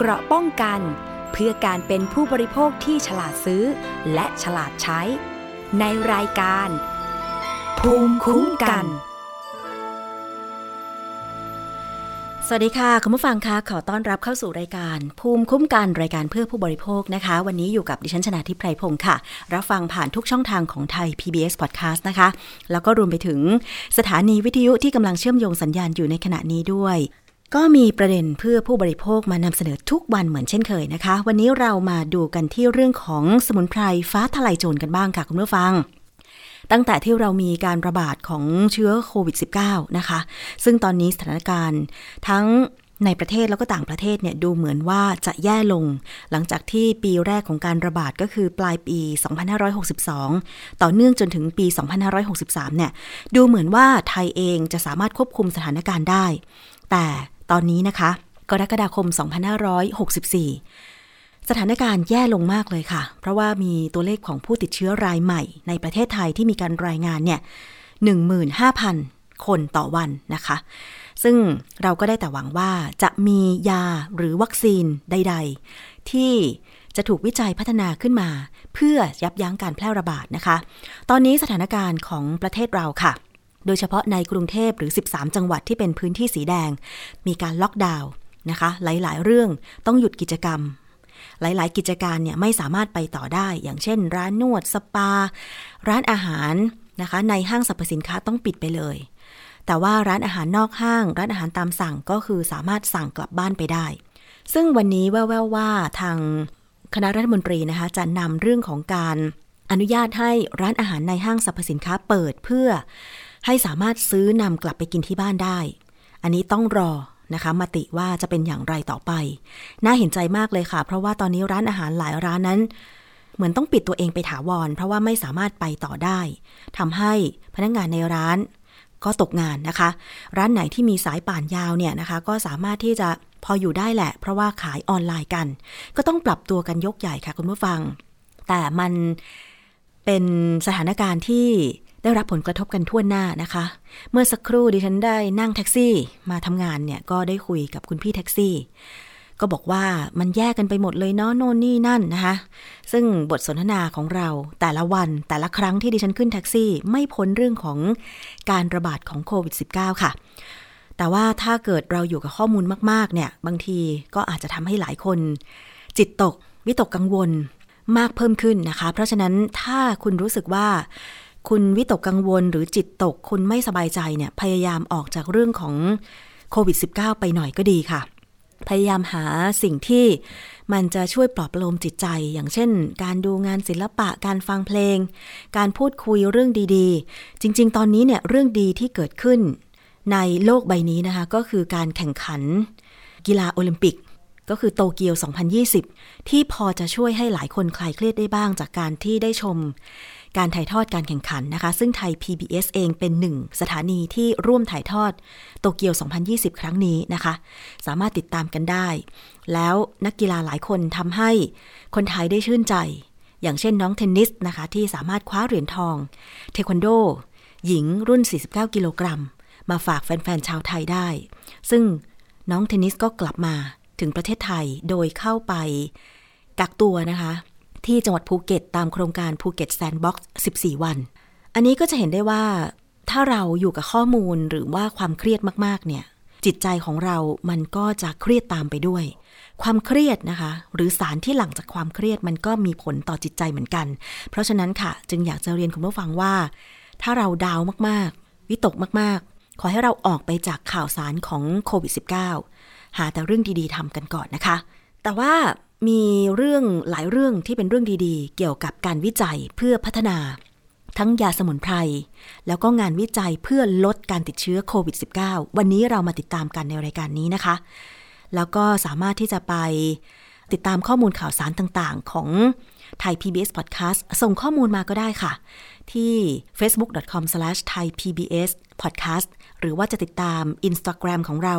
เกราะป้องกัน เพื่อการเป็นผู้บริโภคที่ฉลาดซื้อ และฉลาดใช้ ในรายการ ภูมิคุ้มกัน สวัสดีค่ะ คุณผู้ฟังคะขอต้อนรับเข้าสู่รายการ ภูมิคุ้มกันรายการเพื่อผู้บริโภคนะคะ วันนี้อยู่กับดิฉันชนะทิพไพรพงศ์ค่ะ รับฟังผ่านทุกช่องทางของไทย PBS Podcast นะคะ แล้วก็รวมไปถึงสถานีวิทยุที่กำลังเชื่อมโยงสัญญาณอยู่ในขณะนี้ด้วย ก็มีประเด็นเพื่อผู้บริโภคมานำเสนอทุกวันเหมือนเช่นเคยนะคะ วันนี้เรามาดูกันที่เรื่องของสมุนไพรฟ้าทลายโจรกันบ้างค่ะคุณผู้ฟัง ตั้งแต่ที่เรามีการระบาดของเชื้อโควิด -19 นะคะ ซึ่งตอนนี้สถานการณ์ทั้งในประเทศแล้วก็ต่างประเทศเนี่ยดูเหมือนว่าจะแย่ลง หลังจากที่ปีแรกของการระบาดก็คือปลายปี 2562 ต่อเนื่องจนถึงปี 2563 เนี่ยดูเหมือนว่าไทยเองจะสามารถควบคุมสถานการณ์ได้ แต่ ตอนนี้นะคะ กรกฎาคม 2564 สถานการณ์แย่ลงมากเลยค่ะ เพราะว่ามีตัวเลขของผู้ติดเชื้อรายใหม่ ในประเทศไทยที่มีการรายงานเนี่ย15,000 คนต่อวันนะคะ ซึ่งเราก็ได้แต่หวังว่าจะมียาหรือวัคซีนใด ๆ ที่จะถูกวิจัยพัฒนาขึ้นมา เพื่อยับยั้งการแพร่ระบาดนะคะ ตอนนี้สถานการณ์ของประเทศเราค่ะ โดยเฉพาะในกรุงเทพหรือ 13 จังหวัดที่เป็นพื้นที่สีแดง มีการล็อกดาวน์นะคะ หลายๆ เรื่องต้องหยุดกิจกรรม หลายๆ กิจการเนี่ยไม่สามารถไปต่อได้ อย่างเช่น ร้านนวดสปา ร้านอาหารนะคะ ในห้างสรรพสินค้าต้องปิดไปเลย แต่ว่าร้านอาหารนอกห้าง ร้านอาหารตามสั่งก็คือสามารถสั่งกลับบ้านไปได้ ซึ่งวันนี้แว่วๆว่าทางคณะรัฐมนตรีนะคะจะนำเรื่องของการอนุญาตให้ร้านอาหารในห้างสรรพสินค้าเปิดเพื่อ ให้สามารถซื้อนำกลับไปกินที่บ้านได้ อันนี้ต้องรอนะคะมติว่าจะเป็นอย่างไรต่อไป น่าเห็นใจมากเลยค่ะ เพราะว่าตอนนี้ร้านอาหารหลายร้านนั้น เหมือนต้องปิดตัวเองไปถาวร เพราะว่าไม่สามารถไปต่อได้ทำให้พนักงานในร้านก็ตกงานนะคะ ร้านไหนที่มีสายป่านยาวเนี่ยนะคะ ก็สามารถที่จะพออยู่ได้แหละ เพราะว่าขายออนไลน์กัน ก็ต้องปรับตัวกันยกใหญ่ค่ะคุณผู้ฟัง แต่มันเป็นสถานการณ์ที่ ได้รับผลกระทบกันทั่วหน้านะคะ เมื่อสักครู่ดิฉันได้นั่งแท็กซี่มาทำงานเนี่ยก็ได้คุยกับคุณพี่แท็กซี่ ก็บอกว่ามันแยกกันไปหมดเลยเนาะโน่นนี่นั่นนะคะ ซึ่งบทสนทนาของเราแต่ละวันแต่ละครั้งที่ดิฉันขึ้นแท็กซี่ไม่พ้นเรื่องของการระบาดของโควิด -19 ค่ะแต่ว่าถ้าเกิดเราอยู่กับข้อมูลมาก ๆ เนี่ย บางทีก็อาจจะทำให้หลายคน จิตตก วิตกกังวลมากเพิ่มขึ้นนะคะ เพราะฉะนั้นถ้าคุณรู้สึกว่า คุณวิตกกังวลหรือจิตตกคุณไม่สบายใจเนี่ยพยายามออกจากเรื่องของโควิด -19 ไปหน่อยก็ดีค่ะ พยายามหาสิ่งที่มันจะช่วยปลอบประโลมจิตใจ อย่างเช่น การดูงานศิลปะการฟังเพลง การพูดคุยเรื่องดีๆ จริง ๆ ตอนนี้เนี่ยเรื่องดีที่เกิดขึ้นในโลกใบนี้นะคะ ก็คือการแข่งขัน กีฬาโอลิมปิก ก็คือโตเกียว 2020 ที่พอจะช่วยให้หลายคนคลายเครียดได้บ้างจากการที่ได้ชม การถ่ายทอดการแข่งขันนะคะ ซึ่งไทย PBS เองเป็นหนึ่งสถานีที่ร่วมถ่ายทอดโตเกียว 2020 ครั้งนี้นะคะ สามารถติดตามกันได้ แล้วนักกีฬาหลายคนทำให้คนไทยได้ชื่นใจ อย่างเช่นน้องเทนนิสนะคะ ที่สามารถคว้าเหรียญทอง เทควันโด หญิงรุ่น 49 กิโลกรัม มาฝากแฟนๆชาวไทยได้ ซึ่งน้องเทนนิสก็กลับมาถึงประเทศไทยโดยเข้าไปกักตัวนะคะ ที่จังหวัดภูเก็ตตามโครงการภูเก็ตแซนด์บ็อกซ์14 วัน อันนี้ก็จะเห็นได้ว่า ถ้าเราอยู่กับข้อมูลหรือว่าความเครียดมากๆ เนี่ย จิตใจของเรามันก็จะเครียดตามไปด้วย ความเครียดนะคะ หรือสารที่หลั่งจากความเครียดมันก็มีผลต่อจิตใจเหมือนกัน เพราะฉะนั้นค่ะ จึงอยากจะเรียนคุณผู้ฟังว่า ถ้าเราดาวมากๆ วิตกมากๆ ขอให้เราออกไปจากข่าวสารของโควิด -19 หาแต่เรื่องดีๆทำกันก่อนนะคะ แต่ว่า มีเรื่องหลายเรื่องที่เป็นเรื่องดีๆ เกี่ยวกับการวิจัยเพื่อพัฒนา ทั้งยาสมุนไพร แล้วก็งานวิจัยเพื่อลดการติดเชื้อโควิด -19 วันนี้เรามาติดตามกันในรายการนี้นะคะ แล้วก็สามารถที่จะไปติดตามข้อมูลข่าวสารต่างๆ ของไทย PBS Podcast ส่งข้อมูลมาก็ได้ค่ะ ที่ facebook.com/thaipbspodcast หรือว่าจะติดตาม Instagram ของเรา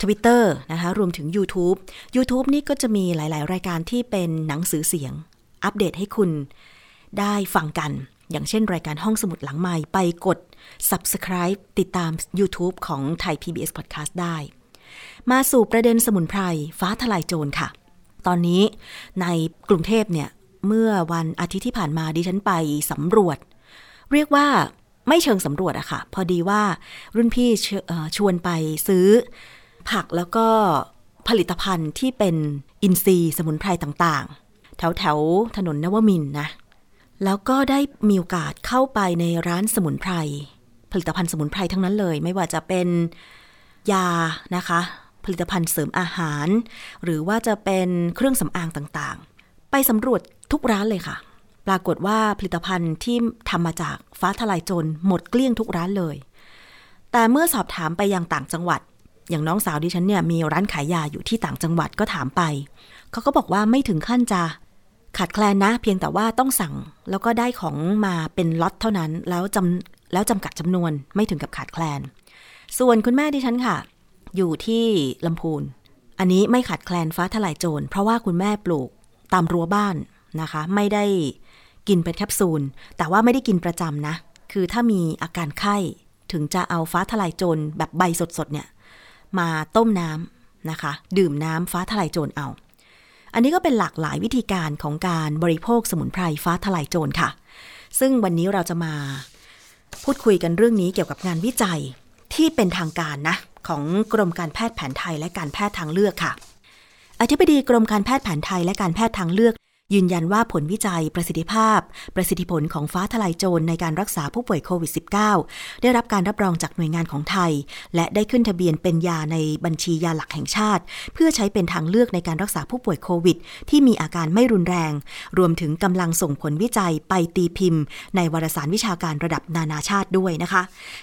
Twitter นะคะรวมถึง YouTube YouTube นี่ก็จะมีหลาย ๆ รายการที่เป็นหนังสือเสียง อัปเดตให้คุณได้ฟังกัน อย่างเช่นรายการห้องสมุดหลังไม้ไปกด subscribe ติดตาม YouTube ของไทย PBS Podcast ได้ มาสู่ประเด็นสมุนไพรฟ้าทลายโจรค่ะ ตอนนี้ในกรุงเทพเนี่ย เมื่อวันอาทิตย์ที่ผ่านมาดิฉันไปสำรวจ เรียกว่าไม่เชิงสำรวจอะค่ะ พอดีว่ารุ่นพี่ชวนไปซื้อ ผักแล้วก็ผลิตภัณฑ์ที่เป็นอินทรีย์สมุนไพรต่างๆ แถวแถวถนนนวมินนะ แล้วก็ได้มีโอกาสเข้าไปในร้านสมุนไพร ผลิตภัณฑ์สมุนไพรทั้งนั้นเลย ไม่ว่าจะเป็นยานะคะ ผลิตภัณฑ์เสริมอาหาร หรือว่าจะเป็นเครื่องสำอางต่างๆ ไปสำรวจทุกร้านเลยค่ะ ปรากฏว่าผลิตภัณฑ์ที่ทำมาจากฟ้าทลายโจรหมดเกลี้ยงทุกร้านเลย แต่เมื่อสอบถามไปยังต่างจังหวัด อย่างน้องสาวดิฉันเนี่ยมีร้านขายยาอยู่ที่ต่างจังหวัดก็ถามไป เขาก็บอกว่าไม่ถึงขั้นจะขาดแคลนนะ เพียงแต่ว่าต้องสั่งแล้วก็ได้ของมาเป็นล็อตเท่านั้นแล้วจำแล้วจำกัดจำนวนไม่ถึงกับขาดแคลน ส่วนคุณแม่ดิฉันค่ะ อยู่ที่ลำพูน อันนี้ไม่ขาดแคลนฟ้าทลายโจรเพราะว่าคุณแม่ปลูกตามรั้วบ้านนะคะ ไม่ได้กินเป็นแคปซูล แต่ว่าไม่ได้กินประจำนะ คือถ้ามีอาการไข้ถึงจะเอาฟ้าทลายโจรแบบใบสดๆเนี่ย มาต้มน้ำนะคะ ดื่มน้ำฟ้าทลายโจรเอา อันนี้ก็เป็นหลากหลายวิธีการของการบริโภคสมุนไพรฟ้าทลายโจรค่ะ ซึ่งวันนี้เราจะมาพูดคุยกันเรื่องนี้เกี่ยวกับงานวิจัยที่เป็นทางการนะ ของกรมการแพทย์แผนไทยและการแพทย์ทางเลือกค่ะ อธิบดีกรมการแพทย์แผนไทยและการแพทย์ทางเลือก ยืนยันว่าผลวิจัยประสิทธิภาพ ประสิทธิผลของฟ้าทลายโจรในการรักษาผู้ป่วยโควิด -19 ได้รับการรับรองจากหน่วยงานของไทย และได้ขึ้นทะเบียนเป็นยาในบัญชียาหลักแห่งชาติ เพื่อใช้เป็นทางเลือกในการรักษาผู้ป่วยโควิด ที่มีอาการไม่รุนแรง รวมถึงกำลังส่งผลวิจัยไปตีพิมพ์ ในวารสารวิชาการระดับนานาชาติด้วยนะคะ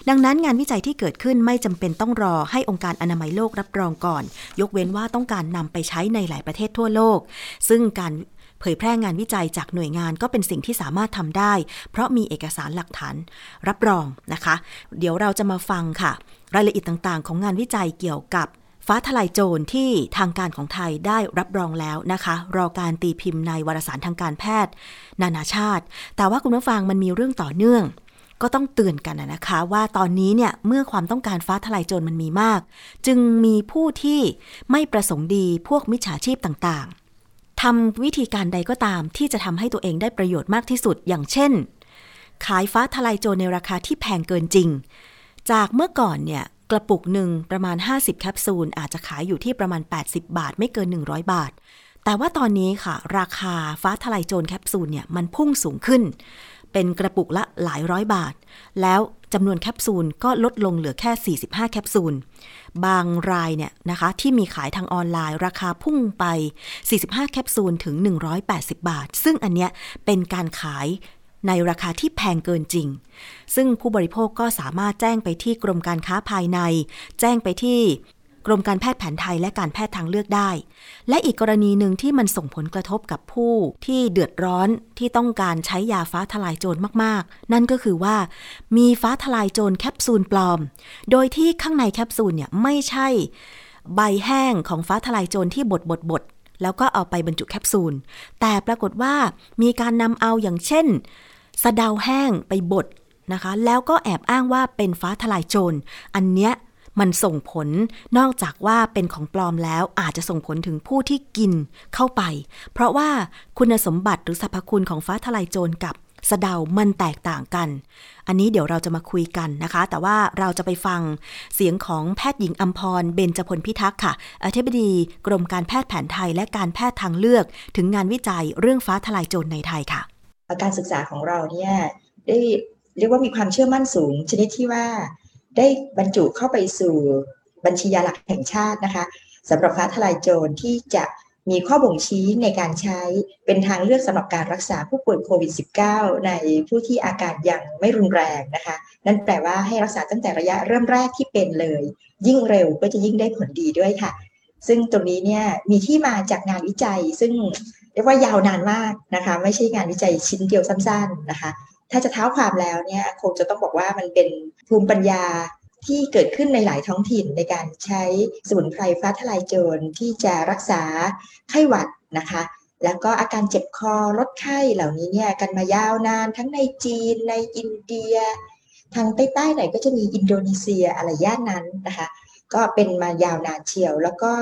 ดังนั้นงานวิจัยที่เกิดขึ้นไม่จำเป็นต้องรอให้องค์การอนามัยโลกรับรองก่อน ยกเว้นว่าต้องการนำไปใช้ในหลายประเทศทั่วโลก ซึ่งการ เผยแพร่งานวิจัยจากหน่วยงานก็เป็นสิ่งที่สามารถทำได้ เพราะมีเอกสารหลักฐานรับรองนะคะ เดี๋ยวเราจะมาฟังค่ะ รายละเอียดต่างๆ ของงานวิจัยเกี่ยวกับฟ้าทลายโจรที่ทางการของไทยได้รับรองแล้วนะคะ รอการตีพิมพ์ในวารสารทางการแพทย์ นานาชาติ แต่ว่าคุณผู้ฟังมันมีเรื่องต่อเนื่อง ก็ต้องเตือนกันนะคะ ว่าตอนนี้เนี่ยเมื่อความต้องการฟ้าทลายโจรมันมีมาก จึงมีผู้ที่ไม่ประสงค์ดีพวกมิจฉาชีพต่าง ทำวิธีการใดก็ตามที่จะทำให้ตัวเองได้ประโยชน์มากที่สุด อย่างเช่น ขายฟ้าทลายโจรในราคาที่แพงเกินจริง จากเมื่อก่อนเนี่ยกระปุกหนึ่งประมาณ 50 แคปซูล อาจจะขายอยู่ที่ประมาณ 80 บาท ไม่เกิน 100 บาท แต่ว่าตอนนี้ค่ะ ราคาฟ้าทลายโจรแคปซูลเนี่ยมันพุ่งสูงขึ้น เป็นกระปุกละหลายร้อยบาท แล้ว จำนวนแคปซูลก็ลดลงเหลือแค่ 45 แคปซูล บางรายเนี่ยนะคะที่มีขายทางออนไลน์ ราคาพุ่งไป 45 แคปซูลถึง 180 บาท ซึ่งอันเนี้ยเป็นการขายในราคาที่แพงเกินจริง ซึ่งผู้บริโภคก็สามารถแจ้งไปที่กรมการค้าภายใน แจ้งไปที่ กรมการแพทย์แผนไทยและการแพทย์ทางเลือกได้ และอีกกรณีหนึ่งที่มันส่งผลกระทบกับผู้ที่เดือดร้อนที่ต้องการใช้ยาฟ้าทลายโจรมากๆ นั่นก็คือว่า มีฟ้าทลายโจรแคปซูลปลอม โดยที่ข้างในแคปซูลเนี่ยไม่ใช่ ใบแห้งของฟ้าทลายโจรที่บดบดบดแล้วก็เอาไปบรรจุแคปซูล แต่ปรากฏว่ามีการนำเอาอย่างเช่นสะเดาแห้งไปบดนะคะ แล้วก็แอบอ้างว่าเป็นฟ้าทลายโจร อันเนี้ย มันส่งผลนอกจากว่าเป็นของปลอมแล้วอาจจะส่งผลถึงผู้ที่กินเข้าไป เพราะว่าคุณสมบัติหรือสรรพคุณของฟ้าทลายโจรกับสะเดา มันแตกต่างกัน อันนี้เดี๋ยวเราจะมาคุยกันนะคะ แต่ว่าเราจะไปฟังเสียงของแพทย์หญิงอัมพร เบญจพลพิทักษ์ค่ะ อธิบดีกรมการแพทย์แผนไทยและการแพทย์ทางเลือก ถึงงานวิจัยเรื่องฟ้าทลายโจรในไทยค่ะ การศึกษาของเราเนี่ยได้เรียกว่ามีความเชื่อมั่นสูง ชนิดที่ว่า ได้บรรจุเข้าไปสู่บัญชียาหลักแห่งชาตินะคะสำหรับฟ้าทลายโจรที่จะมีข้อบ่งชี้ในการใช้เป็นทางเลือกสำหรับการรักษาผู้ป่วยโควิด -19 ในผู้ที่อาการยังไม่รุนแรงนะคะ นั่นแปลว่าให้รักษาตั้งแต่ระยะเริ่มแรกที่เป็นเลย ยิ่งเร็วก็จะยิ่งได้ผลดีด้วยค่ะ ซึ่งตรงนี้เนี่ยมีที่มาจากงานวิจัย ซึ่งเรียกว่ายาวนานมากนะคะ ไม่ใช่งานวิจัยชิ้นเดียวสั้นๆนะคะ ถ้าจะเท้าความแล้วเนี่ยคงจะต้องบอกว่ามันเป็นภูมิปัญญาที่เกิดขึ้นในหลายท้องถิ่นในการใช้สมุนไพรฟ้าทลายโจรที่จะรักษาไข้หวัดนะคะ แล้วก็อาการเจ็บคอลดไข้เหล่านี้เนี่ยกันมายาวนานทั้งในจีนในอินเดีย ทางใต้ๆไหนก็จะมีอินโดนีเซียอะไรย่านนั้นนะคะ ก็เป็นมายาวนานเชียว แล้วก็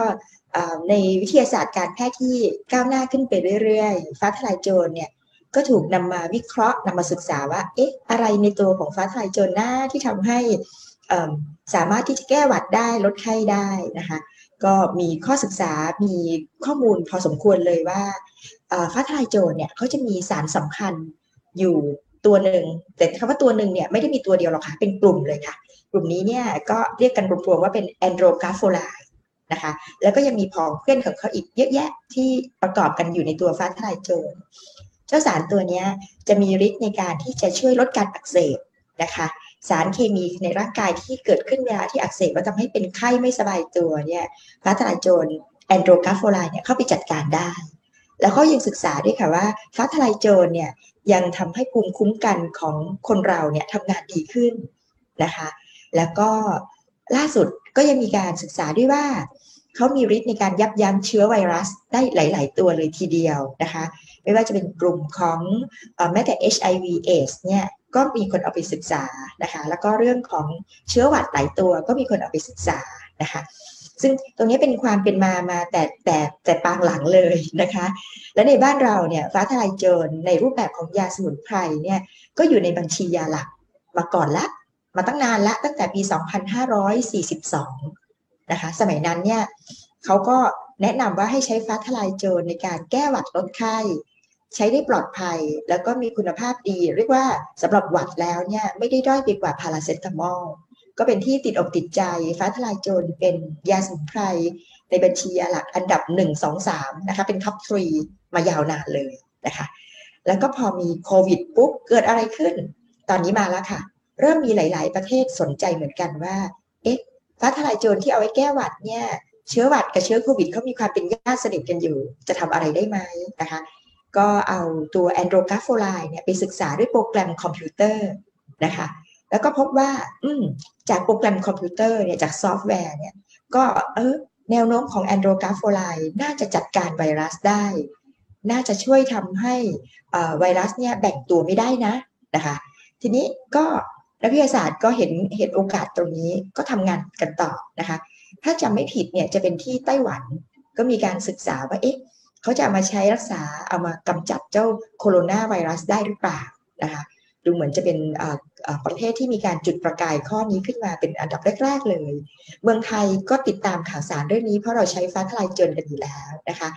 ในวิทยาศาสตร์การแพทย์ที่ก้าวหน้าขึ้นไปเรื่อยๆ ฟ้าทลายโจรเนี่ย ก็ถูกนำมาวิเคราะห์นำมาศึกษาว่า เอ๊ะ อะไรในตัวของฟ้าทลายโจรหน้าที่ทำให้สามารถที่จะแก้หวัดได้ลดไข้ได้นะคะ ก็มีข้อศึกษา มีข้อมูลพอสมควรเลยว่าฟ้าทลายโจรเนี่ยเขาจะมีสารสำคัญอยู่ตัวหนึ่ง แต่คำว่าตัวหนึ่งเนี่ยไม่ได้มีตัวเดียวหรอกค่ะ เป็นกลุ่มเลยค่ะ กลุ่มนี้เนี่ยก็เรียกกันรวมๆว่าเป็นแอนโดรกาโฟไลนะคะ แล้วก็ยังมีพองเพื่อนของเขาอีกเยอะแยะที่ประกอบกันอยู่ในตัวฟ้าทลายโจร เจ้าสารตัวนี้จะมีฤทธิ์ในการที่จะช่วยลดการอักเสบนะคะสารเคมีในร่างกายที่เกิดขึ้นเวลาที่อักเสบแล้วทำให้เป็นไข้ไม่สบายตัวเนี่ยฟ้าทลายโจรแอนโดรกาโฟไลเนี่ยเข้าไปจัดการได้ แล้วก็ยังศึกษาด้วยค่ะว่าฟ้าทลายโจรเนี่ยยังทำให้ภูมิคุ้มกันของคนเราเนี่ยทำงานดีขึ้นนะคะ แล้วก็ล่าสุดก็ยังมีการศึกษาด้วยว่าเขามีฤทธิ์ในการยับยั้งเชื้อไวรัสได้หลาย ๆ ตัวเลยทีเดียวนะคะ ไม่ว่าจะเป็นกลุ่มของแม้แต่ HIV AIDS เนี่ยก็มีคนเอาไปศึกษานะคะแล้วก็เรื่องของเชื้อหวัดหลายตัวก็มีคนเอาไปศึกษานะคะซึ่งตรงนี้เป็นความเป็นมามาแต่แต่แต่ปางหลังเลยนะคะ และในบ้านเราเนี่ยฟ้าทลายโจรในรูปแบบของยาสมุนไพรเนี่ยก็อยู่ในบัญชียาหลักมาก่อนละ มาตั้งนานละตั้งแต่ปี 2542 นะคะ สมัยนั้นเนี่ยเขาก็แนะนำว่าให้ใช้ฟ้าทะลายโจรในการแก้หวัดลดไข้ ใช้ได้ปลอดภัยแล้วก็มีคุณภาพดี เรียกว่าสำหรับหวัดแล้วเนี่ยไม่ได้ด้อยไปกว่าพาราเซตามอลก็เป็นที่ติดอกติดใจฟ้าทะลายโจรเป็นยาสมุนไพรในบัญชียาหลักอันดับ 1 2 3นะคะเป็น top three มายาวนานเลยนะคะแล้วก็พอมีโควิดปุ๊บเกิดอะไรขึ้น ตอนนี้มาแล้วค่ะ เริ่มมีหลาย ๆ ประเทศสนใจเหมือนกันว่าเอ๊ะฟ้าทะลายโจรที่เอาไว้แก้หวัดเนี่ยเชื้อหวัดกับเชื้อโควิดเขามีความเป็นญาติสนิทกันอยู่ จะทำอะไรได้ไหมนะคะ ก็เอาตัวแอนโดรกราโฟไลด์เนี่ยไปศึกษาด้วยโปรแกรมคอมพิวเตอร์นะคะ แล้วก็พบว่าอืจากโปรแกรมคอมพิวเตอร์เนี่ยจากซอฟต์แวร์เนี่ยก็เออแนวโน้มของแอนโดรกราโฟไลด์น่าจะจัดการไวรัสได้ น่าจะช่วยทำให้ไวรัสเนี่ยแบ่งตัวไม่ได้นะนะคะ ทีนี้ก็นักวิทยาศาสตร์ก็เห็นเห็นโอกาสตรงนี้ก็ทำงานกันต่อนะคะ ถ้าจำไม่ผิดเนี่ยจะเป็นที่ไต้หวันก็มีการศึกษาว่าเอ๊ะ เขาจะามาใช้รักษาเอามากำจัดเจ้าโคโรนาไวรัสได้หรือเปล่านะคะดูเหมือนจะเป็นประเทศที่มีการจุดประกายข้อนี้ขึ้นมาเป็นอันดับแรก ๆ เลย เมืองไทยก็ติดตามข่าวสารเรื่องนี้เพราะเราใช้ฟ้าทลายโจรกันอยู่แล้วนะคะ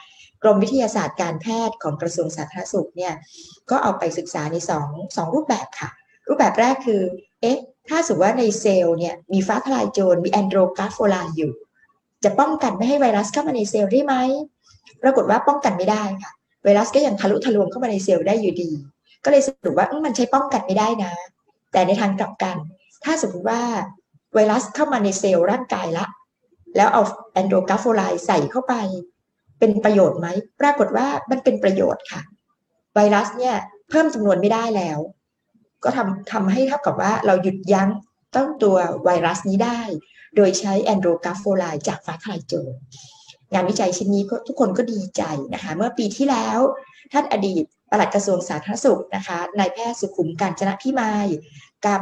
กรมวิทยาศาสตร์การแพทย์ของกระทรวงสาธารณสุขเนี่ยก็เอาไปศึกษาในสองสองรูปแบบค่ะ รูปแบบแรกคือเอ๊ะถ้าสมมติว่าในเซลล์เนี่ยมีฟ้าทลายโจรมีแอนโดรกาฟโฟลาอยู่ จะป้องกันไม่ให้ไวรัสเข้ามาในเซลล์ได้ไหม ปรากฏว่าป้องกันไม่ได้ค่ะไวรัสก็ยังทะลุทะลวงเข้ามาในเซลล์ได้อยู่ดี ก็เลยสรุปว่ามันใช้ป้องกันไม่ได้นะ แต่ในทางกลับกัน ถ้าสมมติว่าไวรัสเข้ามาในเซลล์ร่างกายละ แล้วเอาแอนโดรกาฟโฟไลใส่เข้าไป เป็นประโยชน์ไหม ปรากฏว่ามันเป็นประโยชน์ค่ะ ไวรัสเนี่ยเพิ่มจำนวนไม่ได้แล้ว ก็ทำทำให้เท่ากับว่าเราหยุดยั้งต้นตัวไวรัสนี้ได้ โดยใช้แอนโดรกาฟโฟไลจากฟ้าทลายโจร งานวิจัยชิ้นนี้ทุกคนก็ดีใจนะคะเมื่อปีที่แล้วท่านอดีตปลัดกระทรวงสาธารณสุขนะคะนายแพทย์สุขุมการจนะพิมายกับ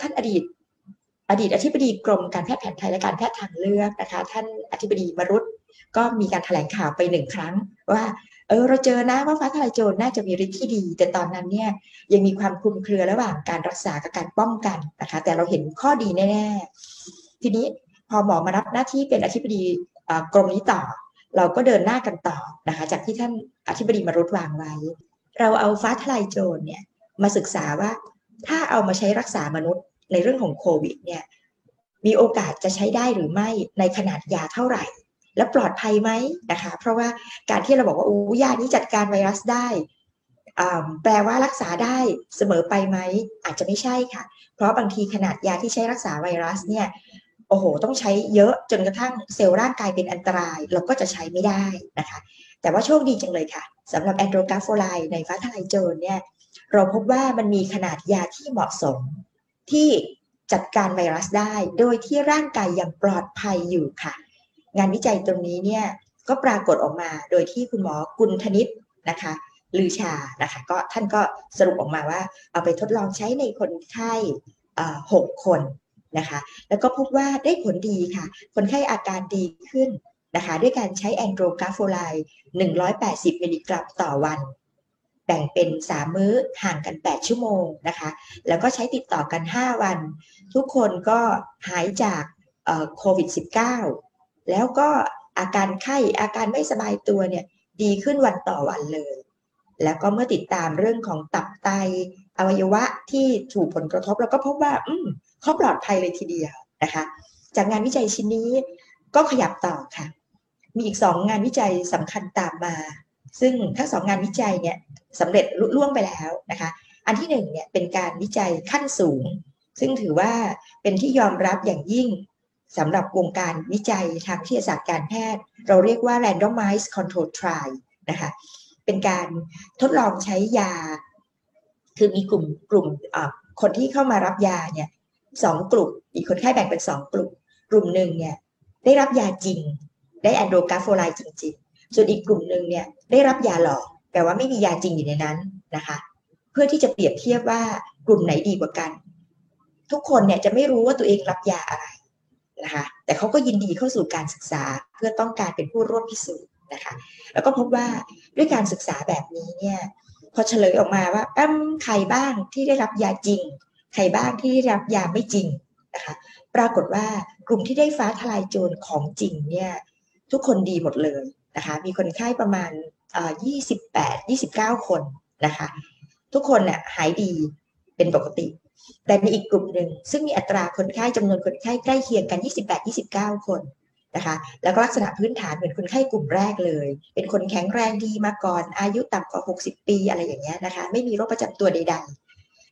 ท่านอดีตอดีตอธิบดีกรมการแพทย์แผนไทยและการแพทย์ทางเลือกนะคะท่านอธิบดีมรุตก็มีการถแถลงข่าวไปหนึ่งครั้ง ว่าเออเราเจอนะว่าฟ้าทลายโจรน่าจะมีฤทธิ์ที่ดี แต่ตอนนั้นเนี่ยยังมีความคลุมเครือระหว่างการรักษากับการป้องกันนะคะแต่เราเห็นข้อดีแน่ ๆ ทีนี้พอหมอมารับหน้าที่เป็นอธิบดี กรมนี้ต่อ เราก็เดินหน้ากันต่อนะคะจากที่ท่านอธิบดีมรุดวางไว้ เราเอาฟ้าทลายโจรเนี่ยมาศึกษาว่าถ้าเอามาใช้รักษามนุษย์ในเรื่องของโควิดเนี่ยมีโอกาสจะใช้ได้หรือไม่ในขนาดยาเท่าไหร่ และปลอดภัยไหมนะคะ เพราะว่าการที่เราบอกว่าอู้ยานี้จัดการไวรัสได้แปลว่ารักษาได้เสมอไปไหมอาจจะไม่ใช่ค่ะ เพราะบางทีขนาดยาที่ใช้รักษาไวรัสเนี่ย โอ้โห ต้องใช้เยอะจนกระทั่งเซลล์ร่างกายเป็นอันตราย เราก็จะใช้ไม่ได้นะคะ แต่ว่าโชคดีจังเลยค่ะสำหรับแอนโดรกาโฟไลในฟ้าทลายโจรเนี่ยเราพบว่ามันมีขนาดยาที่เหมาะสมที่จัดการไวรัสได้ โดยที่ร่างกายยังปลอดภัยอยู่ค่ะ งานวิจัยตรงนี้เนี่ยก็ปรากฏออกมาโดยที่คุณหมอกุลธนิตนะคะลือชานะคะก็ท่านก็สรุปออกมาว่าเอาไปทดลองใช้ในคนไข้หกคน นะคะ แล้วก็พบว่าได้ผลดีค่ะ คนไข้อาการดีขึ้นนะคะ ด้วยการใช้แอนโดรกาโฟไลด์180 มิลลิกรัมต่อวัน แบ่งเป็น 3 มื้อห่างกัน 8 ชั่วโมงนะคะ แล้วก็ใช้ติดต่อกัน 5 วัน ทุกคนก็หายจากโควิด -19 แล้วก็อาการไข้อาการไม่สบายตัวเนี่ยดีขึ้นวันต่อวันเลย แล้วก็เมื่อติดตามเรื่องของตับไตอวัยวะที่ถูกผลกระทบเราก็พบว่า เขาปลอดภัยเลยทีเดียวนะคะ จากงานวิจัยชิ้นนี้ก็ขยับต่อค่ะ มีอีกสองงานวิจัยสำคัญตามมา ซึ่งทั้งสองงานวิจัยเนี่ยสำเร็จลุล่วงไปแล้วนะคะ อันที่หนึ่งเนี่ยเป็นการวิจัยขั้นสูง ซึ่งถือว่าเป็นที่ยอมรับอย่างยิ่งสำหรับวงการวิจัยทางวิทยาศาสตร์การแพทย์ เราเรียกว่า randomized control trial นะคะเป็นการทดลองใช้ยา คือมีกลุ่มกลุ่มคนที่เข้ามารับยาเนี่ย สองกลุ่มอีกคนไข้แบ่งเป็นสองกลุ่ม กลุ่มหนึ่งเนี่ยได้รับยาจริง ได้แอนโดรกาโฟไลจริงๆ ส่วนอีกกลุ่มหนึ่งเนี่ยได้รับยาหลอกแปลว่าไม่มียาจริงอยู่ในนั้นนะคะ เพื่อที่จะเปรียบเทียบว่ากลุ่มไหนดีกว่ากัน ทุกคนเนี่ยจะไม่รู้ว่าตัวเองรับยาอะไรนะคะแต่เขาก็ยินดีเข้าสู่การศึกษาเพื่อต้องการเป็นผู้ร่วมพิสูจน์นะคะแล้วก็พบว่าด้วยการศึกษาแบบนี้เนี่ยพอเฉลยออกมาว่าอ้ใครบ้างที่ได้รับยาจริง ใครบ้างที่รับยาไม่จริงนะคะปรากฏว่ากลุ่มที่ได้ฟ้าทลายโจรของจริงเนี่ยทุกคนดีหมดเลยนะคะมีคนไข้ประมาณ 28 29 คนนะคะทุกคนเนี่ยหายดีเป็นปกติ แต่ในอีกกลุ่มหนึ่งซึ่งมีอัตราคนไข้จำนวนคนไข้ใกล้เคียงกัน 28-29 คนนะคะแล้วก็ลักษณะพื้นฐานเหมือนคนไข้กลุ่มแรกเลย เป็นคนแข็งแรงดีมาก่อน อายุต่ำกว่า 60 ปีอะไรอย่างเงี้ยนะคะ ไม่มีโรคประจำตัวใดๆ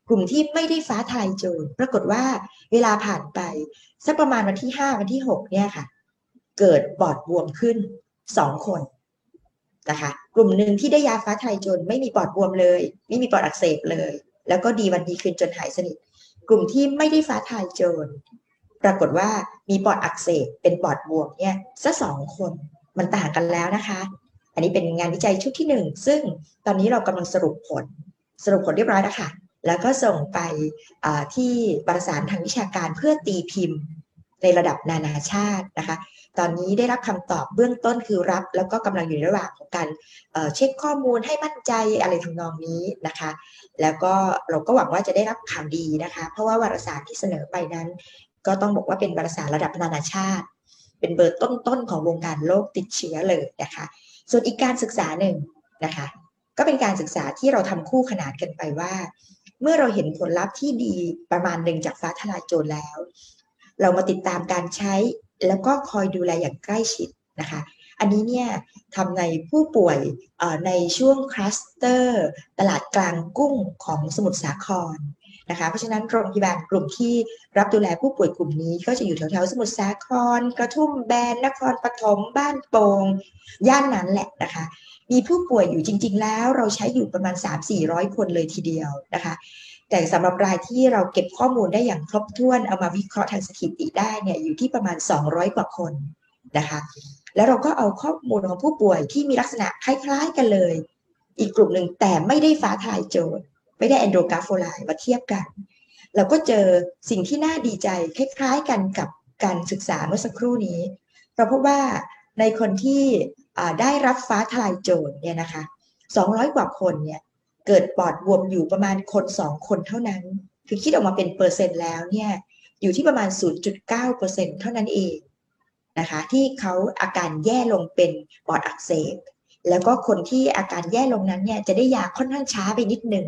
กลุ่มที่ไม่ได้ฟ้าทลายโจรปรากฏว่าเวลาผ่านไปสักประมาณวันที่5วันที่6เนี่ยค่ะ เกิดปอดบวมขึ้น2คนนะคะกลุ่มหนึ่งที่ได้ยาฟ้าทลายโจรไม่มีปอดบวมเลย ไม่มีปอดอักเสบเลย แล้วก็ดีวันดีคืนจนหายสนิท กลุ่มที่ไม่ได้ฟ้าทายโจรปรากฏว่ามีปอดอักเสบเป็นปอดบวมเนี่ยสักสองคนมันต่างกันแล้วนะคะ อันนี้เป็นงานวิจัยชุดที่หนึ่งซึ่งตอนนี้เรากำลังสรุปผลสรุปผลเรียบร้อยแล้วค่ะ แล้วก็ส่งไปที่ประสานทางวิชาการเพื่อตีพิมพ์ในระดับนานาชาตินะคะ ตอนนี้ได้รับคำตอบเบื้องต้นคือรับ แล้วก็กำลังอยู่ในระหว่างของการเช็คข้อมูลให้มั่นใจอะไรทำนองนี้นะคะ แล้วก็เราก็หวังว่าจะได้รับข่าวดีนะคะ เพราะว่าวารสารที่เสนอไปนั้น ก็ต้องบอกว่าเป็นวารสารระดับนานาชาติ เป็นเบอร์ต้นๆของวงการโรคติดเชื้อเลยนะคะ ส่วนอีกการศึกษาหนึ่งนะคะ ก็เป็นการศึกษาที่เราทำคู่ขนานกันไปว่า เมื่อเราเห็นผลลัพธ์ที่ดีประมาณหนึ่งจากฟ้าทลายโจรแล้ว เรามาติดตามการใช้แล้วก็คอยดูแลอย่างใกล้ชิดนะคะ อันนี้เนี่ยทำในผู้ป่วยในช่วงคลัสเตอร์ตลาดกลางกุ้งของสมุทรสาครนะคะเพราะฉะนั้นโรงพยาบาลกลุ่มที่รับดูแลผู้ป่วยกลุ่มนี้ ก็จะอยู่แถวๆสมุทรสาคร กระทุ่มแบนนครปฐมบ้านโปงย่านนั้นแหละนะคะ มีผู้ป่วยอยู่จริง ๆ แล้วเราใช้อยู่ประมาณ 3-400 คนเลยทีเดียวนะคะ แต่สำหรับรายที่เราเก็บข้อมูลได้อย่างครบถ้วนเอามาวิเคราะห์ทางสถิติได้เนี่ยอยู่ที่ประมาณ 200 กว่าคนนะคะ แล้วเราก็เอาข้อมูลของผู้ป่วยที่มีลักษณะคล้าย ๆ กันเลย อีกกลุ่มหนึ่งแต่ไม่ได้ฟ้าทลายโจรไม่ได้แอนโดรกราโฟไลมาเทียบกัน เราก็เจอสิ่งที่น่าดีใจคล้าย ๆ กันกับการศึกษาเมื่อสักครู่นี้ เราพบว่าในคนที่ ได้รับฟ้าทลายโจรเนี่ยนะคะ200 กว่าคนเนี่ยเกิดปอดบวมอยู่ประมาณคนสองคนเท่านั้น คือคิดออกมาเป็นเปอร์เซ็นต์แล้วเนี่ยอยู่ที่ประมาณ 0.9%เท่านั้นเองนะคะที่เขาอาการแย่ลงเป็นปอดอักเสบ แล้วก็คนที่อาการแย่ลงนั้นเนี่ยจะได้ยาค่อนข้างช้าไปนิดหนึ่ง